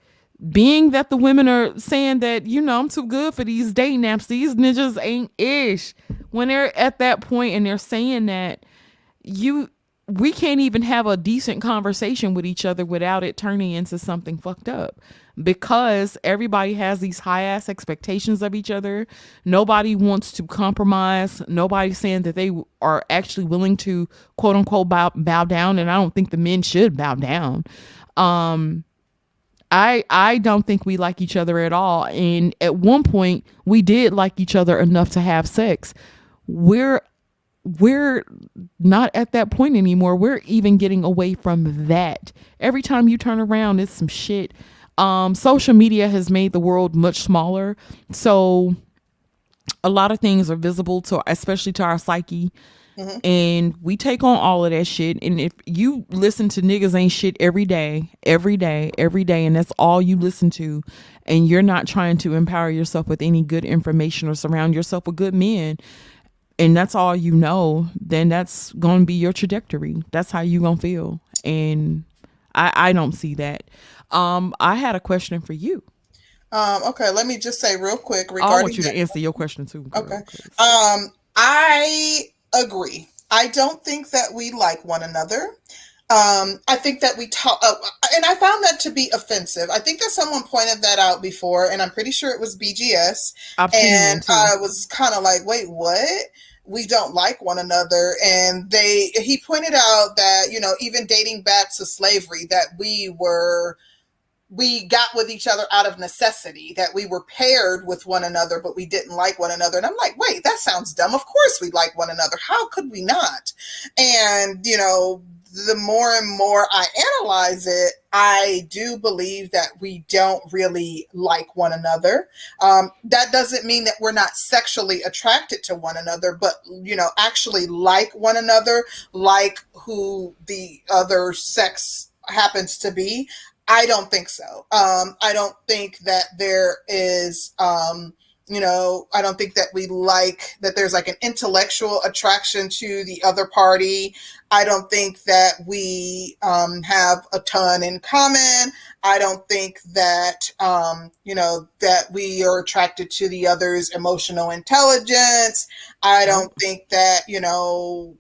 being that the women are saying that, you know, I'm too good for these dating naps, these ninjas ain't ish. When they're at that point and they're saying that, you we can't even have a decent conversation with each other without it turning into something fucked up because everybody has these high ass expectations of each other. Nobody wants to compromise. Nobody's saying that they are actually willing to quote unquote bow, bow down. And I don't think the men should bow down. Um, I I don't think we like each other at all. And at one point we did like each other enough to have sex. We're we're not at that point anymore. We're even getting away from that. Every time you turn around, it's some shit um, social media has made the world much smaller. So a lot of things are visible to, especially to our psyche. Mm-hmm. And we take on all of that shit. And if you listen to niggas ain't shit every day, every day, every day, and that's all you listen to, and you're not trying to empower yourself with any good information or surround yourself with good men, and that's all you know, then that's gonna be your trajectory. That's how you gonna feel. And I, I don't see that. Um, I had a question for you. Um, okay, let me just say real quick regarding. I want you that. to answer your question too. Girl, okay. Um, I agree. I don't think that we like one another. Um, I think that we talk, uh, and I found that to be offensive. I think that someone pointed that out before, and I'm pretty sure it was BGS. and I was kind of like, wait, what? we don't like one another and they he pointed out that you know even dating back to slavery that we were we got with each other out of necessity, that we were paired with one another, but we didn't like one another. And I'm like, wait, that sounds dumb. Of course we like one another. How could we not? And, you know, the more and more I analyze it, I do believe that we don't really like one another. Um, that doesn't mean that we're not sexually attracted to one another, but you know, actually like one another, like who the other sex happens to be. I don't think so. Um, I don't think that there is, um, you know, I don't think that we like that there's like an intellectual attraction to the other party. I don't think that we um, have a ton in common. I don't think that, um, you know, that we are attracted to the other's emotional intelligence. I don't think that, you know,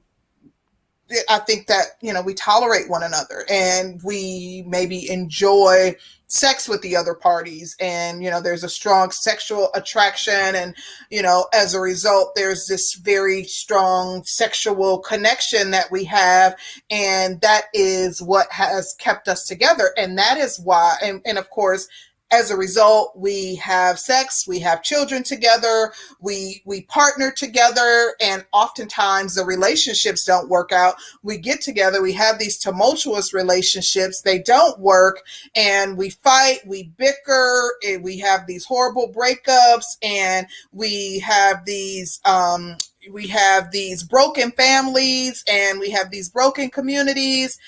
I think that, you know, we tolerate one another and we maybe enjoy sex with the other parties and you know there's a strong sexual attraction and you know as a result there's this very strong sexual connection that we have and that is what has kept us together and that is why and, and of course as a result we have sex we have children together we we partner together and oftentimes the relationships don't work out. We get together we have these tumultuous relationships they don't work and we fight we bicker and we have these horrible breakups and we have these um we have these broken families and we have these broken communities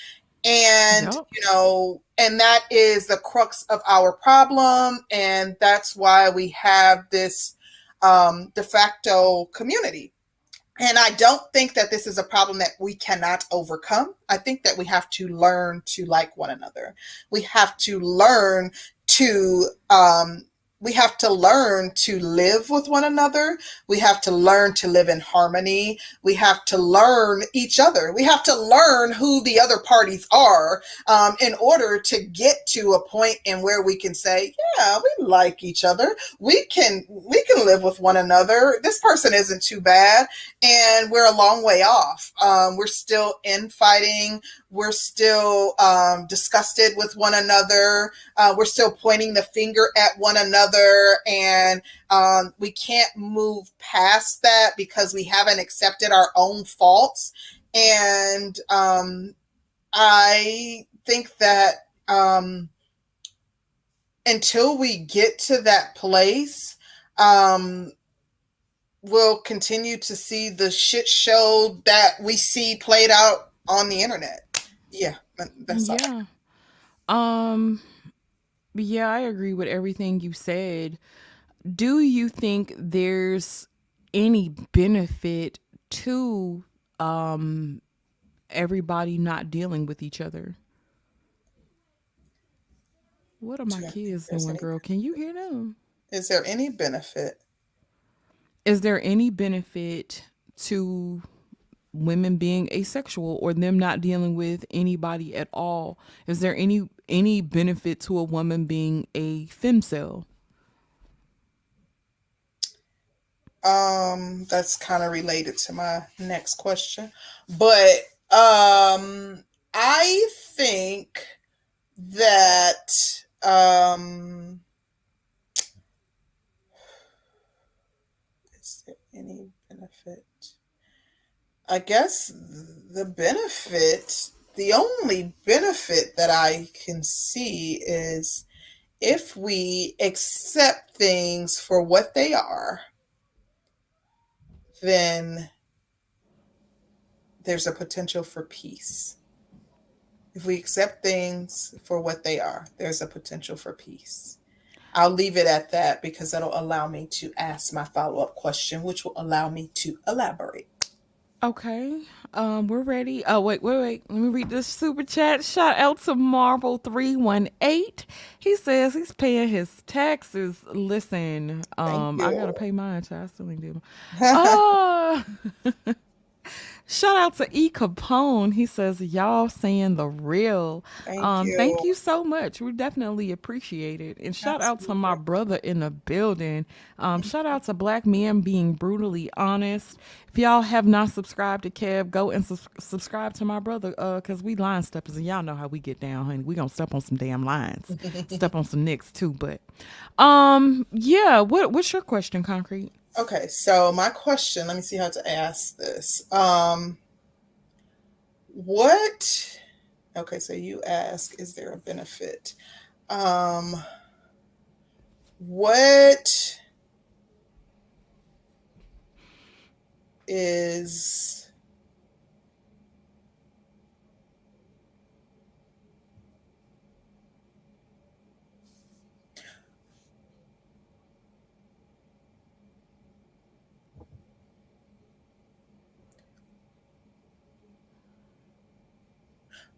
and yep. you know and that is the crux of our problem. And that's why we have this um, de facto community. And i don't think that this is a problem that we cannot overcome. I think that we have to learn to like one another. We have to learn to um, we have to learn to live with one another. We have to learn to live in harmony. We have to learn each other. We have to learn who the other parties are um, in order to get to a point in where we can say, yeah, we like each other. We can we can live with one another. This person isn't too bad, and we're a long way off. Um, we're still infighting. We're still um, disgusted with one another. Uh, we're still pointing the finger at one another. And um, we can't move past that because we haven't accepted our own faults. And um, I think that um, until we get to that place, um, we'll continue to see the shit show that we see played out on the internet yeah, that's all. Yeah. Um yeah, I agree with everything you said. Do you think there's any benefit to um everybody not dealing with each other? What are my kids doing, any, girl? Can you hear them? Is there any benefit? Is there any benefit to women being asexual or them not dealing with anybody at all? Is there any any benefit to a woman being a femcel? Um, that's kind of related to my next question, but um, I think that um, is there any? I guess the benefit, the only benefit that I can see is if we accept things for what they are, then there's a potential for peace. If we accept things for what they are, there's a potential for peace. I'll leave it at that because that'll allow me to ask my follow up question, which will allow me to elaborate. Okay. Um, we're ready. Oh, wait, wait, wait. Let me read this super chat. Shout out to Marble318. He says he's paying his taxes. Listen, um, I gotta pay mine. I still ain't doing. Oh, Shout out to E Capone. He says, Y'all saying the real. Thank um, you. Thank you so much. We definitely appreciate it. And shout Absolutely. out to my brother in the building. Um, shout out to Black Men being brutally honest. If y'all have not subscribed to Kev, go and su- subscribe to my brother. Uh, cause we line steppers and y'all know how we get down, honey. We gonna step on some damn lines. step on some nicks too. But um, yeah, what what's your question, Concrete? Okay, so my question, let me see how to ask this. Um what okay, so you ask, is there a benefit? Um what is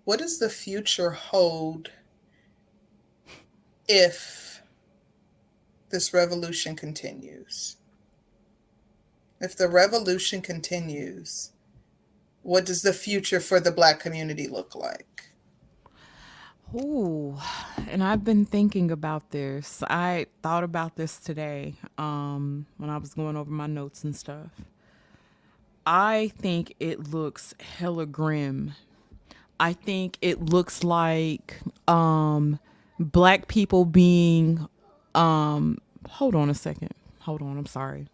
what does the future hold if this revolution continues? If the revolution continues, what does the future for the black community look like? Ooh, and I've been thinking about this. I thought about this today um, when I was going over my notes and stuff. I think it looks hella grim. I think it looks like um, black people being. Um, hold on a second. Hold on. I'm sorry.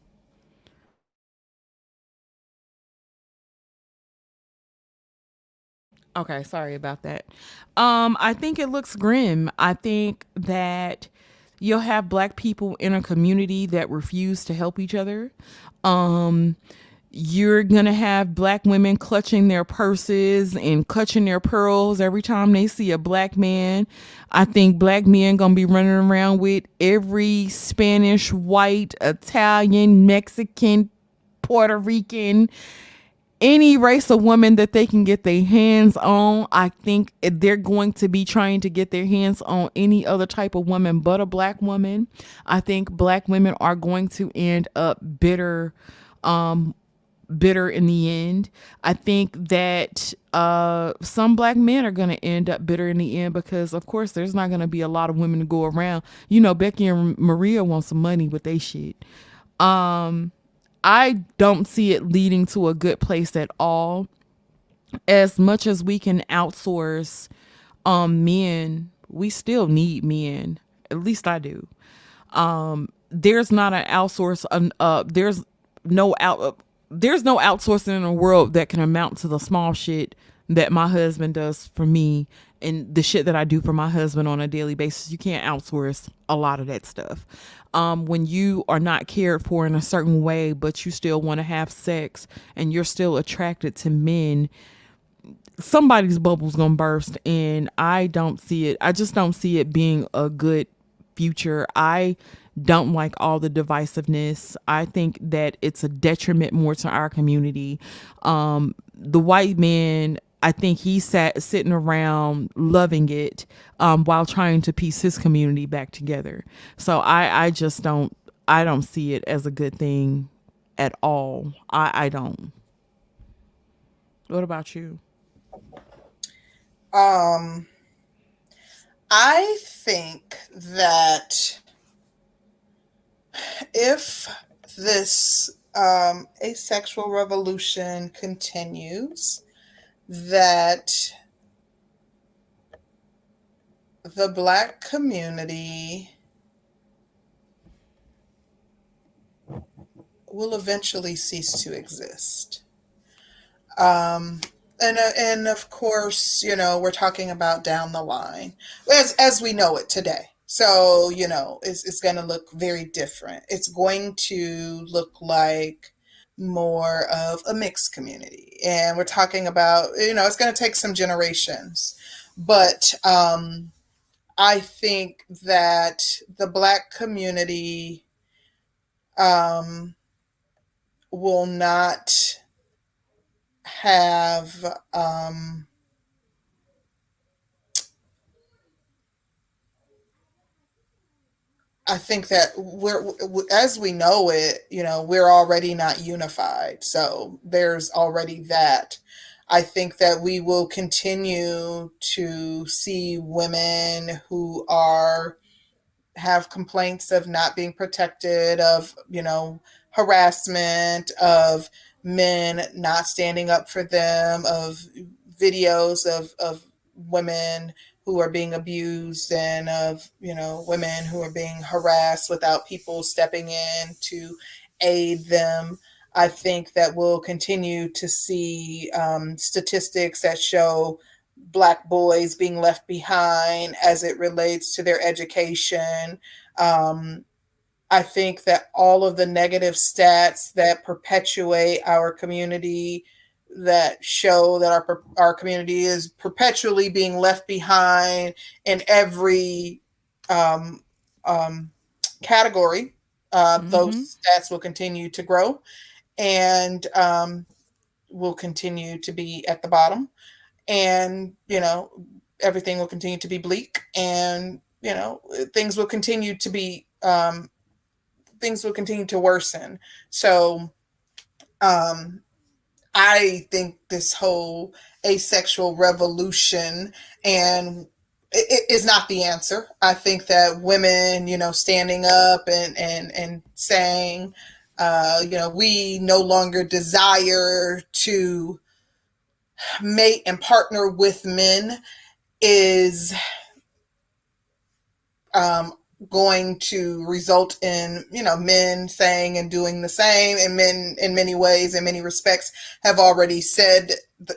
Okay, sorry about that. Um, I think it looks grim. I think that you'll have black people in a community that refuse to help each other. Um, you're gonna have black women clutching their purses and clutching their pearls every time they see a black man. I think black men gonna be running around with every Spanish, white, Italian, Mexican, Puerto Rican any race of woman that they can get their hands on. I think they're going to be trying to get their hands on any other type of woman but a black woman. I think black women are going to end up bitter um bitter in the end. I think that uh some black men are going to end up bitter in the end because of course there's not going to be a lot of women to go around. You know Becky and Maria want some money with they shit. Um I don't see it leading to a good place at all. As much as we can outsource um men, we still need men. At least I do. Um there's not an outsource uh there's no out there's no outsourcing in the world that can amount to the small shit that my husband does for me and the shit that I do for my husband on a daily basis. You can't outsource a lot of that stuff. Um, when you are not cared for in a certain way, but you still want to have sex and you're still attracted to men, somebody's bubble's gonna burst. And I don't see it. I just don't see it being a good future. I don't like all the divisiveness. I think that it's a detriment more to our community. Um, the white man, I think he sat sitting around loving it um, while trying to piece his community back together. So I, I just don't, I don't see it as a good thing at all. I, I don't. What about you? Um, I think that if this um, asexual revolution continues, that the black community will eventually cease to exist. Um, and uh, and of course, you know, we're talking about down the line as as we know it today. So, you know, it's, it's going to look very different. It's going to look like more of a mixed community. And we're talking about, you know, it's going to take some generations. But um, I think that the Black community um, will not have. Um, I think that we're as we know it, you know, we're already not unified. So there's already that. I think that we will continue to see women who are have complaints of not being protected, of, you know, harassment, of men not standing up for them, of videos of, of women who are being abused and of you know women who are being harassed without people stepping in to aid them. I think that we'll continue to see um, statistics that show black boys being left behind as it relates to their education. Um, i think that all of the negative stats that perpetuate our community that show that our our community is perpetually being left behind in every um, um, category. Uh, mm-hmm. Those stats will continue to grow, and um, will continue to be at the bottom. And you know, everything will continue to be bleak, and you know, things will continue to be um, things will continue to worsen. So um, I think this whole asexual revolution and is not the answer. I think that women, you know, standing up and and and saying, uh, you know, we no longer desire to mate and partner with men is um, going to result in you know men saying and doing the same and men in many ways in many respects have already said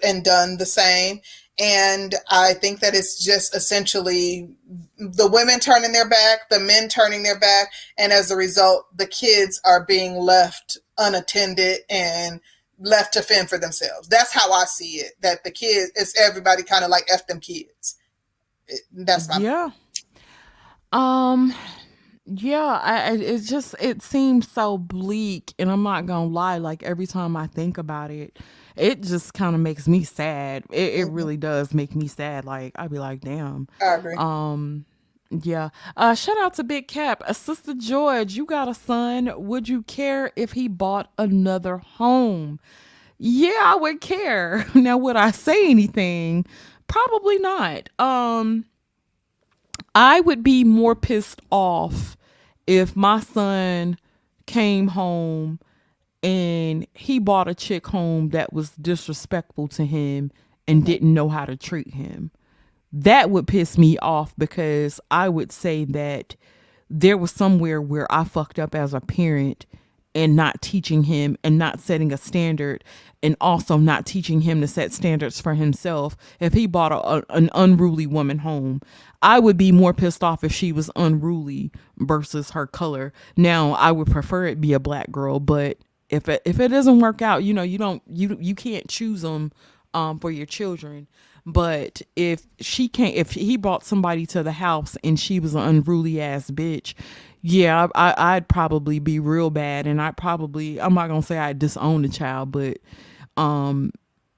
and done the same. And i think that it's just essentially the women turning their back the men turning their back and as a result the kids are being left unattended and left to fend for themselves. That's how i see it that the kids it's everybody kind of like f them kids. That's my yeah um, yeah, I, it just it seems so bleak, and I'm not gonna lie. Like every time I think about it, it just kind of makes me sad. It, it Mhm. really does make me sad. Like I'd be like, damn. I agree. Um, yeah. Uh, shout out to Big Cap, uh, Sister George. You got a son. Would you care if he bought another home? Yeah, I would care. Now, would I say anything? Probably not. Um. I would be more pissed off if my son came home and he bought a chick home that was disrespectful to him and mm-hmm. didn't know how to treat him. That would piss me off because I would say that there was somewhere where I fucked up as a parent and not teaching him and not setting a standard and also not teaching him to set standards for himself. If he bought a, a, an unruly woman home i would be more pissed off if she was unruly versus her color. Now i would prefer it be a black girl but if it if it doesn't work out you know you don't you you can't choose them um, for your children. But if she can't if he brought somebody to the house and she was an unruly ass bitch yeah, I, would probably be real bad, and I probably I'm not gonna say I disown the child, but um,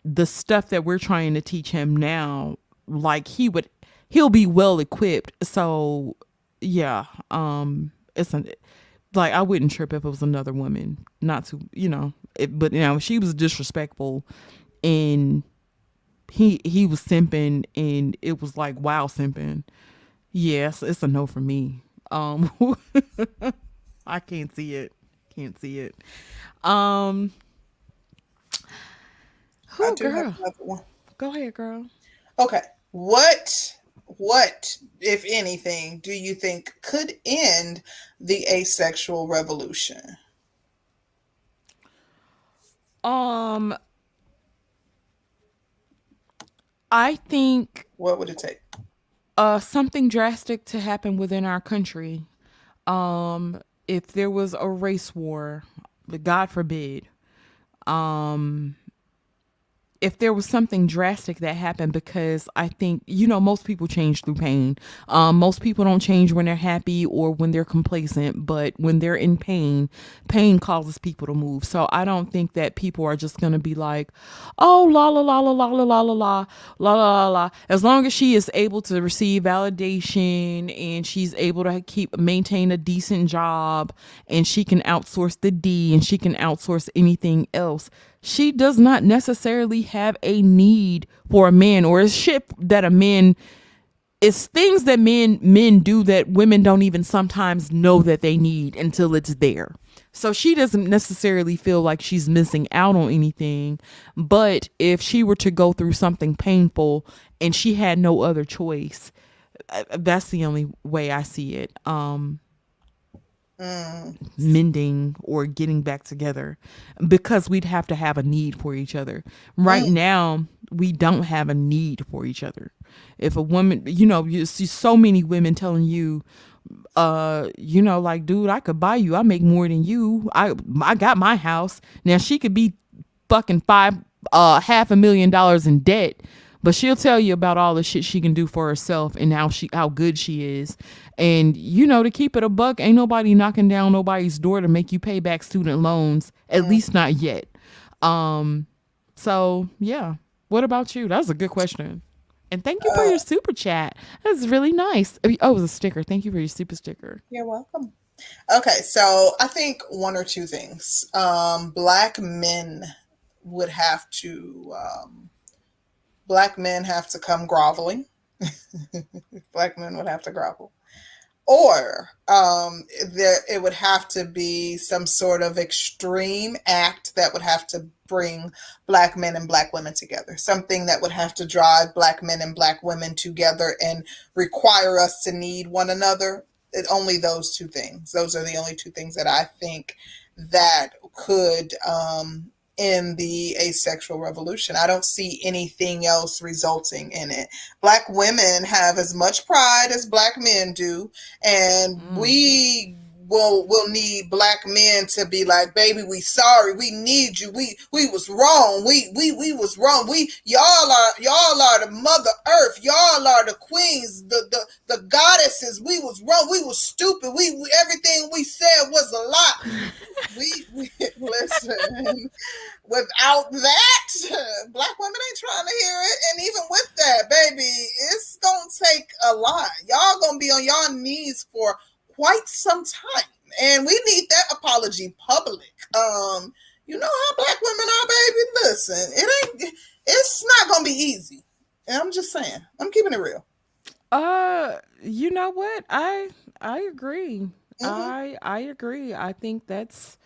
the stuff that we're trying to teach him now, like he would, he'll be well equipped. So yeah, um, it's an like I wouldn't trip if it was another woman, not to you know, it, but you know she was disrespectful, and he he was simping, and it was like wow simping. Yes, it's a no for me. Um, I can't see it. Can't see it. Um, do girl. Go ahead, girl. Okay. What what, if anything, do you think could end the asexual revolution? Um I think what would it take? Uh, something drastic to happen within our country. Um, if there was a race war, God forbid, um, if there was something drastic that happened because I think you know most people change through pain. Um, most people don't change when they're happy or when they're complacent, but when they're in pain, pain causes people to move. So I don't think that people are just gonna be like, oh la la la la la la la la la la la la. As long as she is able to receive validation and she's able to keep maintain a decent job and she can outsource the D and she can outsource anything else she does not necessarily have a need for a man or a ship that a man it's things that men men do that women don't even sometimes know that they need until it's there. So she doesn't necessarily feel like she's missing out on anything, but if she were to go through something painful and she had no other choice, uh, that's the only way I see it. Um mm. mending or getting back together because we'd have to have a need for each other. Right mm. now, we don't have a need for each other. If a woman, you know, you see so many women telling you, uh, you know, like, dude, I could buy you. I make more than you. I I got my house. Now she could be fucking five uh half a million dollars in debt but she'll tell you about all the shit she can do for herself and how she how good she is. And you know to keep it a buck ain't nobody knocking down nobody's door to make you pay back student loans at mm. least not yet. Um so yeah. What about you? That's a good question. And thank you for uh, your super chat. That's really nice. Oh it was a sticker. Thank you for your super sticker. You're welcome. Okay so i think one or two things. Um black men would have to um black men have to come groveling. Black men would have to grapple or um, there it would have to be some sort of extreme act that would have to bring black men and black women together. Something that would have to drive black men and black women together and require us to need one another. It, only those two things. Those are the only two things that i think that could um, in the asexual revolution. I don't see anything else resulting in it. Black women have as much pride as black men do, and mm. we will will need black men to be like, baby, we sorry, we need you. We we was wrong. We we we was wrong. We y'all are y'all are the mother earth. Y'all are the queens, the the the goddesses. We was wrong. We was stupid. We, we everything we said was a lot. we, we listen. Without that, black women ain't trying to hear it. And even with that, baby, it's gonna take a lot. Y'all gonna be on y'all knees for quite some time. And we need that apology public. Um, you know how black women are, baby. Listen, it ain't it's not gonna be easy. And I'm just saying, I'm keeping it real. Uh, you know what? I I agree. Mm-hmm. I I agree. I think that's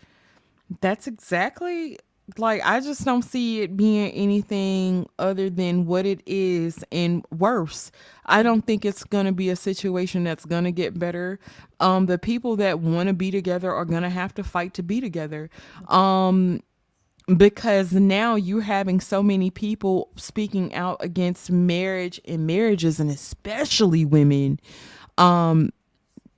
that's exactly like I just don't see it being anything other than what it is and worse. I don't think it's going to be a situation that's going to get better. Um the people that want to be together are going to have to fight to be together. Um because now you're having so many people speaking out against marriage and marriages and especially women um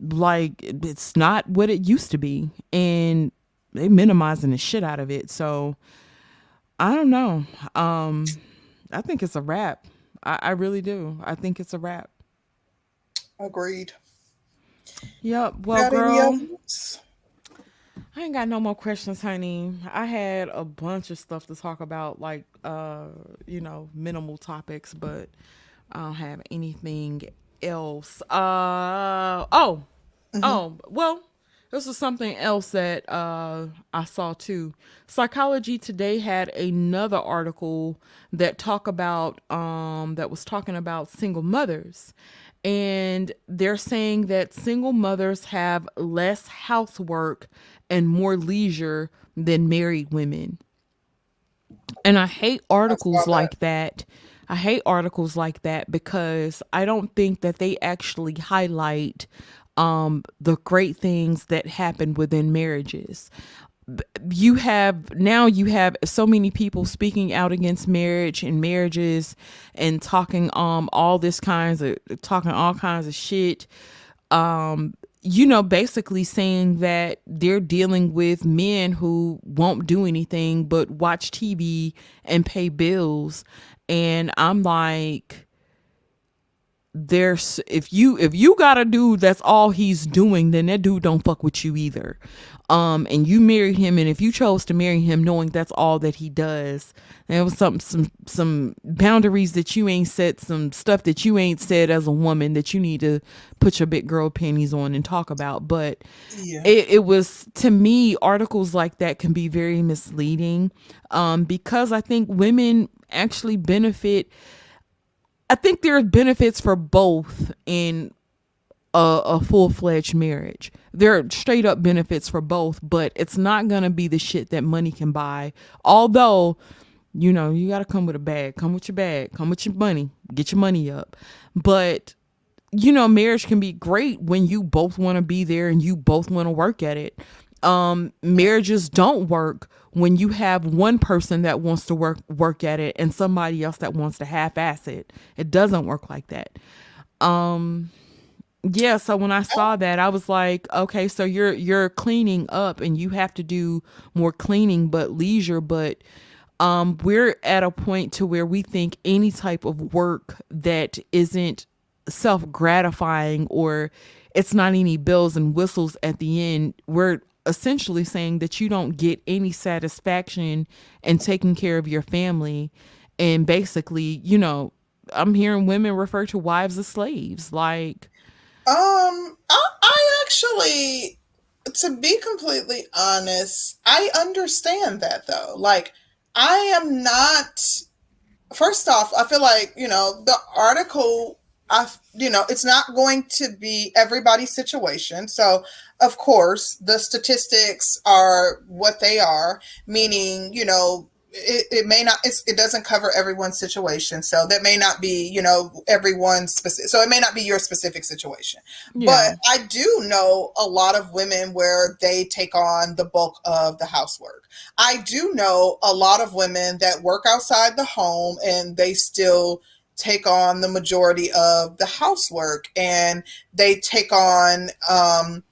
like it's not what it used to be and they minimizing the shit out of it. So I don't know. Um, I think it's a wrap. I, I really do. I think it's a wrap. Agreed. Yep. Well, girl, I ain't got no more questions, honey. I had a bunch of stuff to talk about, like uh, you know, minimal topics, but I don't have anything else. Uh oh. Mm-hmm. Oh, well, this is something else that uh, I saw too. Psychology Today had another article that talk about um, that was talking about single mothers, and they're saying that single mothers have less housework and more leisure than married women. And I hate articles like that. I hate articles like that because I don't think that they actually highlight um, the great things that happen within marriages. You have now you have so many people speaking out against marriage and marriages and talking um all this kinds of talking all kinds of shit. Um you know basically saying that they're dealing with men who won't do anything but watch TV and pay bills. And I'm like there's if you if you got a dude that's all he's doing then that dude don't fuck with you either. Um and you married him and if you chose to marry him knowing that's all that he does there was some some some boundaries that you ain't set some stuff that you ain't said as a woman that you need to put your big girl panties on and talk about. But yeah. it, it was to me articles like that can be very misleading. Um because i think women actually benefit I think there are benefits for both in a, a full fledged marriage. There are straight up benefits for both, but it's not gonna be the shit that money can buy. Although, you know, you gotta come with a bag, come with your bag, come with your money, get your money up. But you know, marriage can be great when you both want to be there and you both want to work at it. Um, marriages don't work when you have one person that wants to work work at it and somebody else that wants to half-ass it it doesn't work like that. Um yeah so when i saw that i was like okay so you're you're cleaning up and you have to do more cleaning but leisure but um we're at a point to where we think any type of work that isn't self-gratifying or it's not any bells and whistles at the end we're essentially saying that you don't get any satisfaction in taking care of your family. And basically you know i'm hearing women refer to wives as slaves. Like um i, I actually to be completely honest i understand that though. Like i am not first off i feel like you know the article I, you know, it's not going to be everybody's situation. So, of course, the statistics are what they are, meaning, you know, it, it may not it doesn't cover everyone's situation so that may not be you know everyone's specific so it may not be your specific situation yeah. but i do know a lot of women where they take on the bulk of the housework i do know a lot of women that work outside the home and they still take on the majority of the housework and they take on um,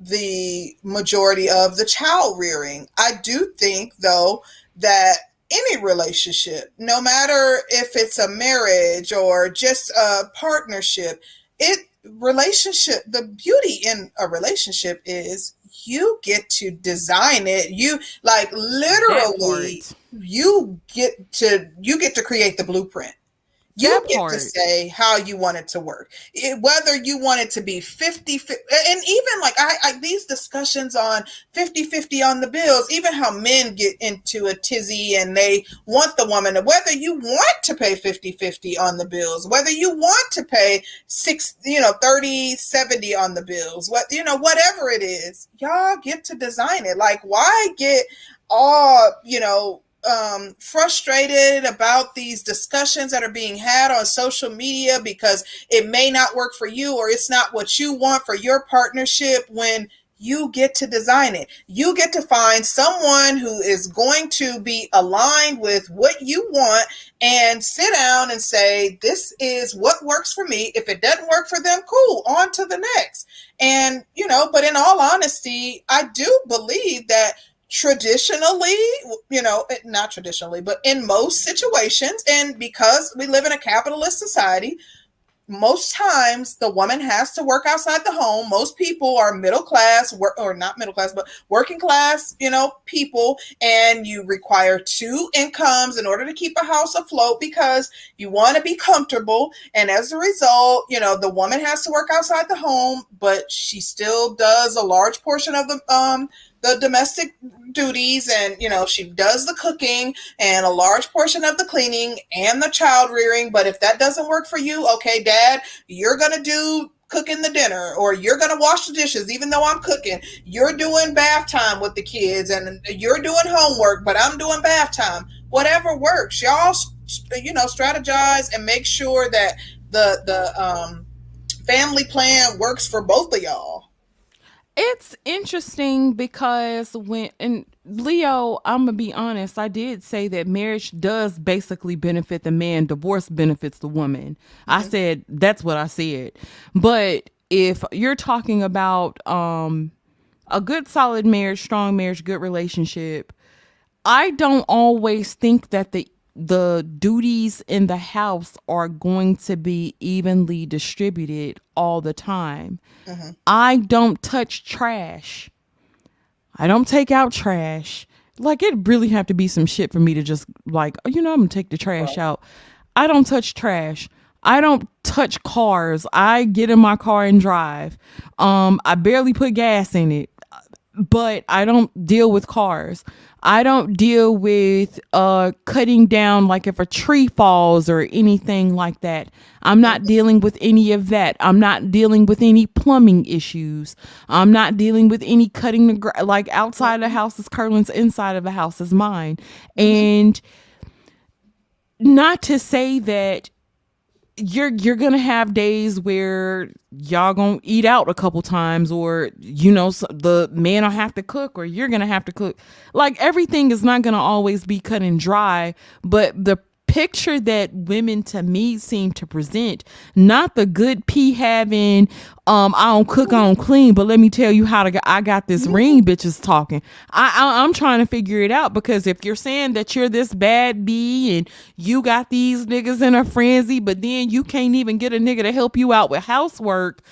the majority of the child rearing. I do think, though, that any relationship, no matter if it's a marriage or just a partnership, it relationship the beauty in a relationship is you get to design it. You like literally you get to you get to create the blueprint you get part. to say how you want it to work it, whether you want it to be 50, 50 and even like I, I, these discussions on 50 50 on the bills even how men get into a tizzy and they want the woman whether you want to pay 50 50 on the bills whether you want to pay six you know 30 70 on the bills what you know whatever it is y'all get to design it like why get all you know um, frustrated about these discussions that are being had on social media because it may not work for you or it's not what you want for your partnership when you get to design it. You get to find someone who is going to be aligned with what you want and sit down and say, This is what works for me. If it doesn't work for them, cool, on to the next. And, you know, but in all honesty, I do believe that traditionally, you know, not traditionally, but in most situations, and because we live in a capitalist society, most times the woman has to work outside the home. Most people are middle class, or not middle class, but working class, you know, people, and you require two incomes in order to keep a house afloat because you want to be comfortable. And as a result, you know, the woman has to work outside the home, but she still does a large portion of the um the domestic duties and you know she does the cooking and a large portion of the cleaning and the child rearing. But if that doesn't work for you okay dad you're going to do cooking the dinner or you're going to wash the dishes even though I'm cooking. You're doing bath time with the kids and you're doing homework but I'm doing bath time. Whatever works. Y'all you know strategize and make sure that the the um family plan works for both of y'all it's interesting because when and Leo, I'm gonna be honest, I did say that marriage does basically benefit the man, divorce benefits the woman. Mm-hmm. I said that's what I said. But if you're talking about um a good solid marriage, strong marriage, good relationship, I don't always think that the the duties in the house are going to be evenly distributed all the time. Mm-hmm. I don't touch trash. I don't take out trash. Like it really have to be some shit for me to just like, oh, you know, I'm gonna take the trash right. out. I don't touch trash. I don't touch cars. I get in my car and drive. Um, I barely put gas in it, but I don't deal with cars. I don't deal with uh cutting down like if a tree falls or anything like that. I'm not dealing with any of that. I'm not dealing with any plumbing issues. I'm not dealing with any cutting the like outside of the house is Curlin's, inside of the house is mine. And not to say that you're you're gonna have days where y'all gonna eat out a couple times or you know the man will have to cook or you're gonna have to cook. Like everything is not gonna always be cut and dry but the picture that women to me seem to present. Not the good pee having um i don't cook i don't clean but let me tell you how to get i got this ring bitches talking. I, I i'm trying to figure it out because if you're saying that you're this bad bee and you got these niggas in a frenzy but then you can't even get a nigga to help you out with housework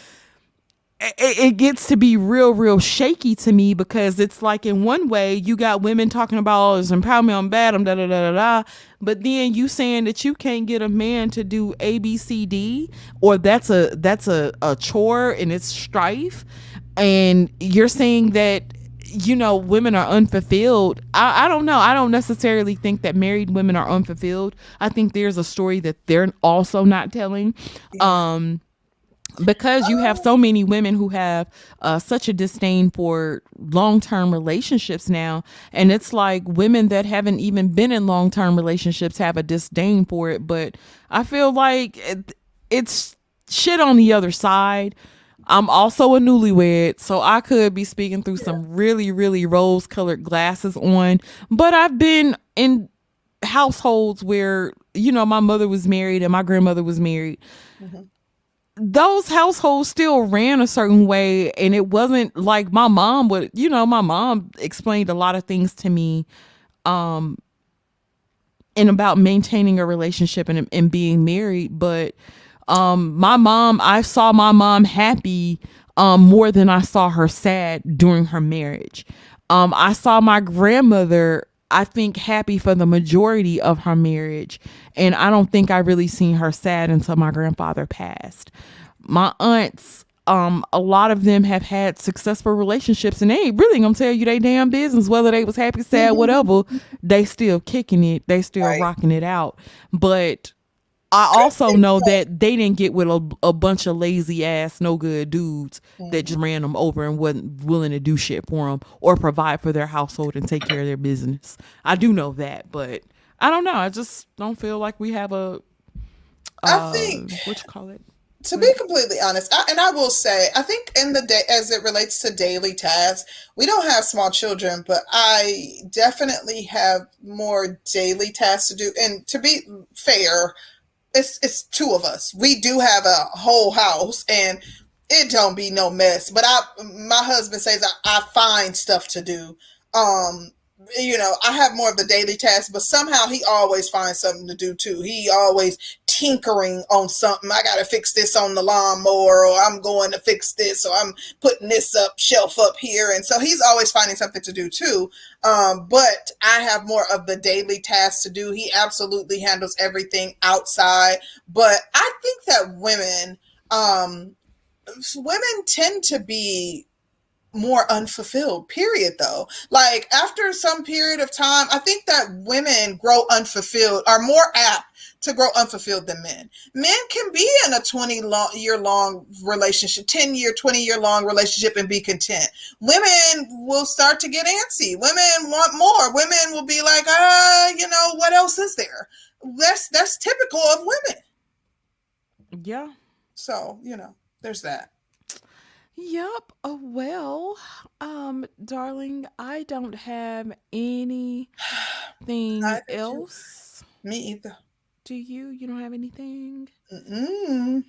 it, it gets to be real, real shaky to me because it's like in one way you got women talking about all this empowerment on bad, da da da da da, but then you saying that you can't get a man to do A B C D, or that's a that's a, a chore and it's strife, and you're saying that you know, women are unfulfilled. I, I don't know. I don't necessarily think that married women are unfulfilled. I think there's a story that they're also not telling. Um, because you have so many women who have uh, such a disdain for long-term relationships now and it's like women that haven't even been in long-term relationships have a disdain for it but i feel like it, it's shit on the other side. I'm also a newlywed so i could be speaking through some really really rose colored glasses on but i've been in households where you know my mother was married and my grandmother was married. Mm-hmm those households still ran a certain way and it wasn't like my mom would you know my mom explained a lot of things to me um and about maintaining a relationship and, and being married but um my mom i saw my mom happy um more than i saw her sad during her marriage. Um i saw my grandmother I think happy for the majority of her marriage. And I don't think I really seen her sad until my grandfather passed. My aunts, um, a lot of them have had successful relationships and they ain't really gonna tell you they damn business, whether they was happy, sad, whatever, they still kicking it, they still right. rocking it out. But I also know that they didn't get with a, a bunch of lazy ass, no good dudes mm-hmm. that just ran them over and wasn't willing to do shit for them or provide for their household and take care of their business. I do know that, but I don't know. I just don't feel like we have a. Uh, I think what you call it. To be completely honest, I, and I will say, I think in the day as it relates to daily tasks, we don't have small children, but I definitely have more daily tasks to do. And to be fair, it's it's two of us. We do have a whole house and it don't be no mess. But I my husband says I, I find stuff to do. Um you know, I have more of the daily tasks, but somehow he always finds something to do too. He always tinkering on something. I got to fix this on the lawnmower, or I'm going to fix this, or I'm putting this up shelf up here, and so he's always finding something to do too. Um, but I have more of the daily tasks to do. He absolutely handles everything outside, but I think that women, um, women tend to be more unfulfilled period though. Like after some period of time i think that women grow unfulfilled are more apt to grow unfulfilled than men. Men can be in a 20 long, year long relationship 10 year 20 year long relationship and be content. Women will start to get antsy. Women want more. Women will be like ah you know what else is there? That's that's typical of women. Yeah. So you know there's that Yep. Oh, well, um, darling, I don't have anything else. Me either. Do you? You don't have anything? Mm-mm.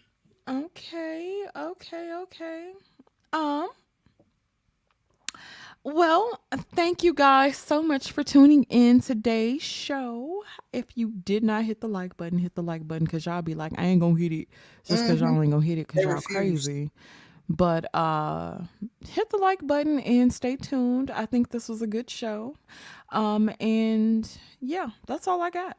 Okay, okay, okay. Um, well, thank you guys so much for tuning in today's show. If you did not hit the like button, hit the like button because y'all be like, I ain't gonna hit it just because mm-hmm. y'all ain't gonna hit it because y'all crazy. But uh, hit the like button and stay tuned. I think this was a good show. Um, and yeah, that's all I got.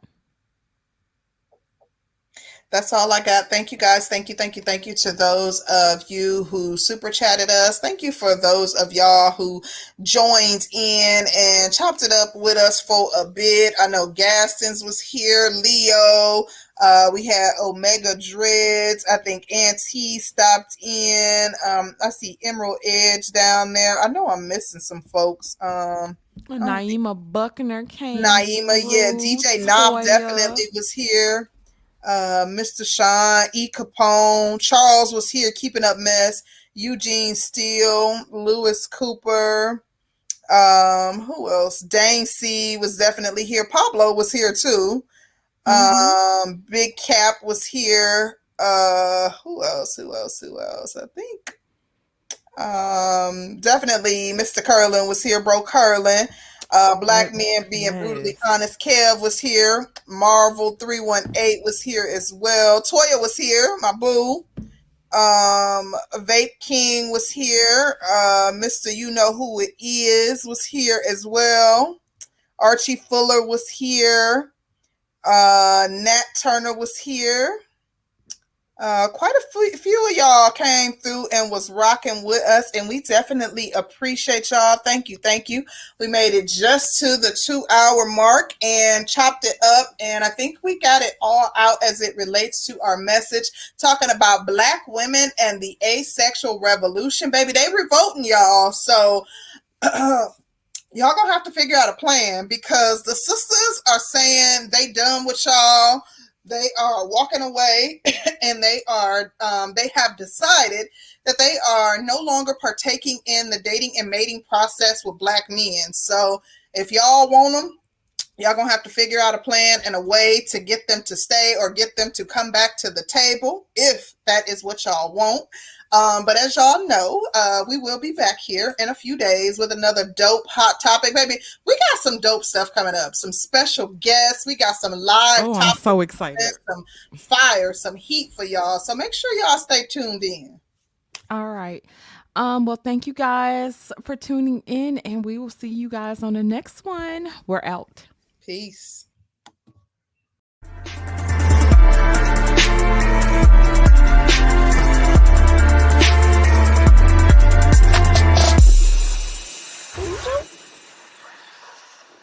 That's all I got. Thank you guys. Thank you, thank you, thank you to those of you who super chatted us. Thank you for those of y'all who joined in and chopped it up with us for a bit. I know Gaston's was here, Leo, uh, we had Omega Dreads. I think Auntie stopped in. Um, I see Emerald Edge down there. I know I'm missing some folks. Um, Naima Buckner came. Naima, yeah. DJ Knob definitely was here. Uh, Mr. Sean, E. Capone, Charles was here keeping up mess. Eugene Steele, Lewis Cooper. Um, who else? Dane C was definitely here. Pablo was here too. Mm-hmm. Um, Big Cap was here. Uh, who else? Who else? Who else? I think. Um, definitely Mr. Curlin was here. Bro Curlin. Uh, Black Men Being Brutally Honest. Kev was here. Marvel 318 was here as well. Toya was here, my boo. Um, Vape King was here. Uh, Mr. You Know Who It Is was here as well. Archie Fuller was here. Uh, Nat Turner was here. Uh, quite a few of y'all came through and was rocking with us, and we definitely appreciate y'all. Thank you, thank you. We made it just to the two hour mark and chopped it up, and I think we got it all out as it relates to our message, talking about black women and the asexual revolution. Baby, they revolting y'all, so. y'all gonna have to figure out a plan because the sisters are saying they done with y'all they are walking away and they are um, they have decided that they are no longer partaking in the dating and mating process with black men. So if y'all want them y'all gonna have to figure out a plan and a way to get them to stay or get them to come back to the table if that is what y'all want um, but as y'all know, uh, we will be back here in a few days with another dope hot topic. Baby, we got some dope stuff coming up, some special guests. We got some live. Oh, I'm so excited. Some fire, some heat for y'all. So make sure y'all stay tuned in. All right. Um, well, thank you guys for tuning in, and we will see you guys on the next one. We're out. Peace.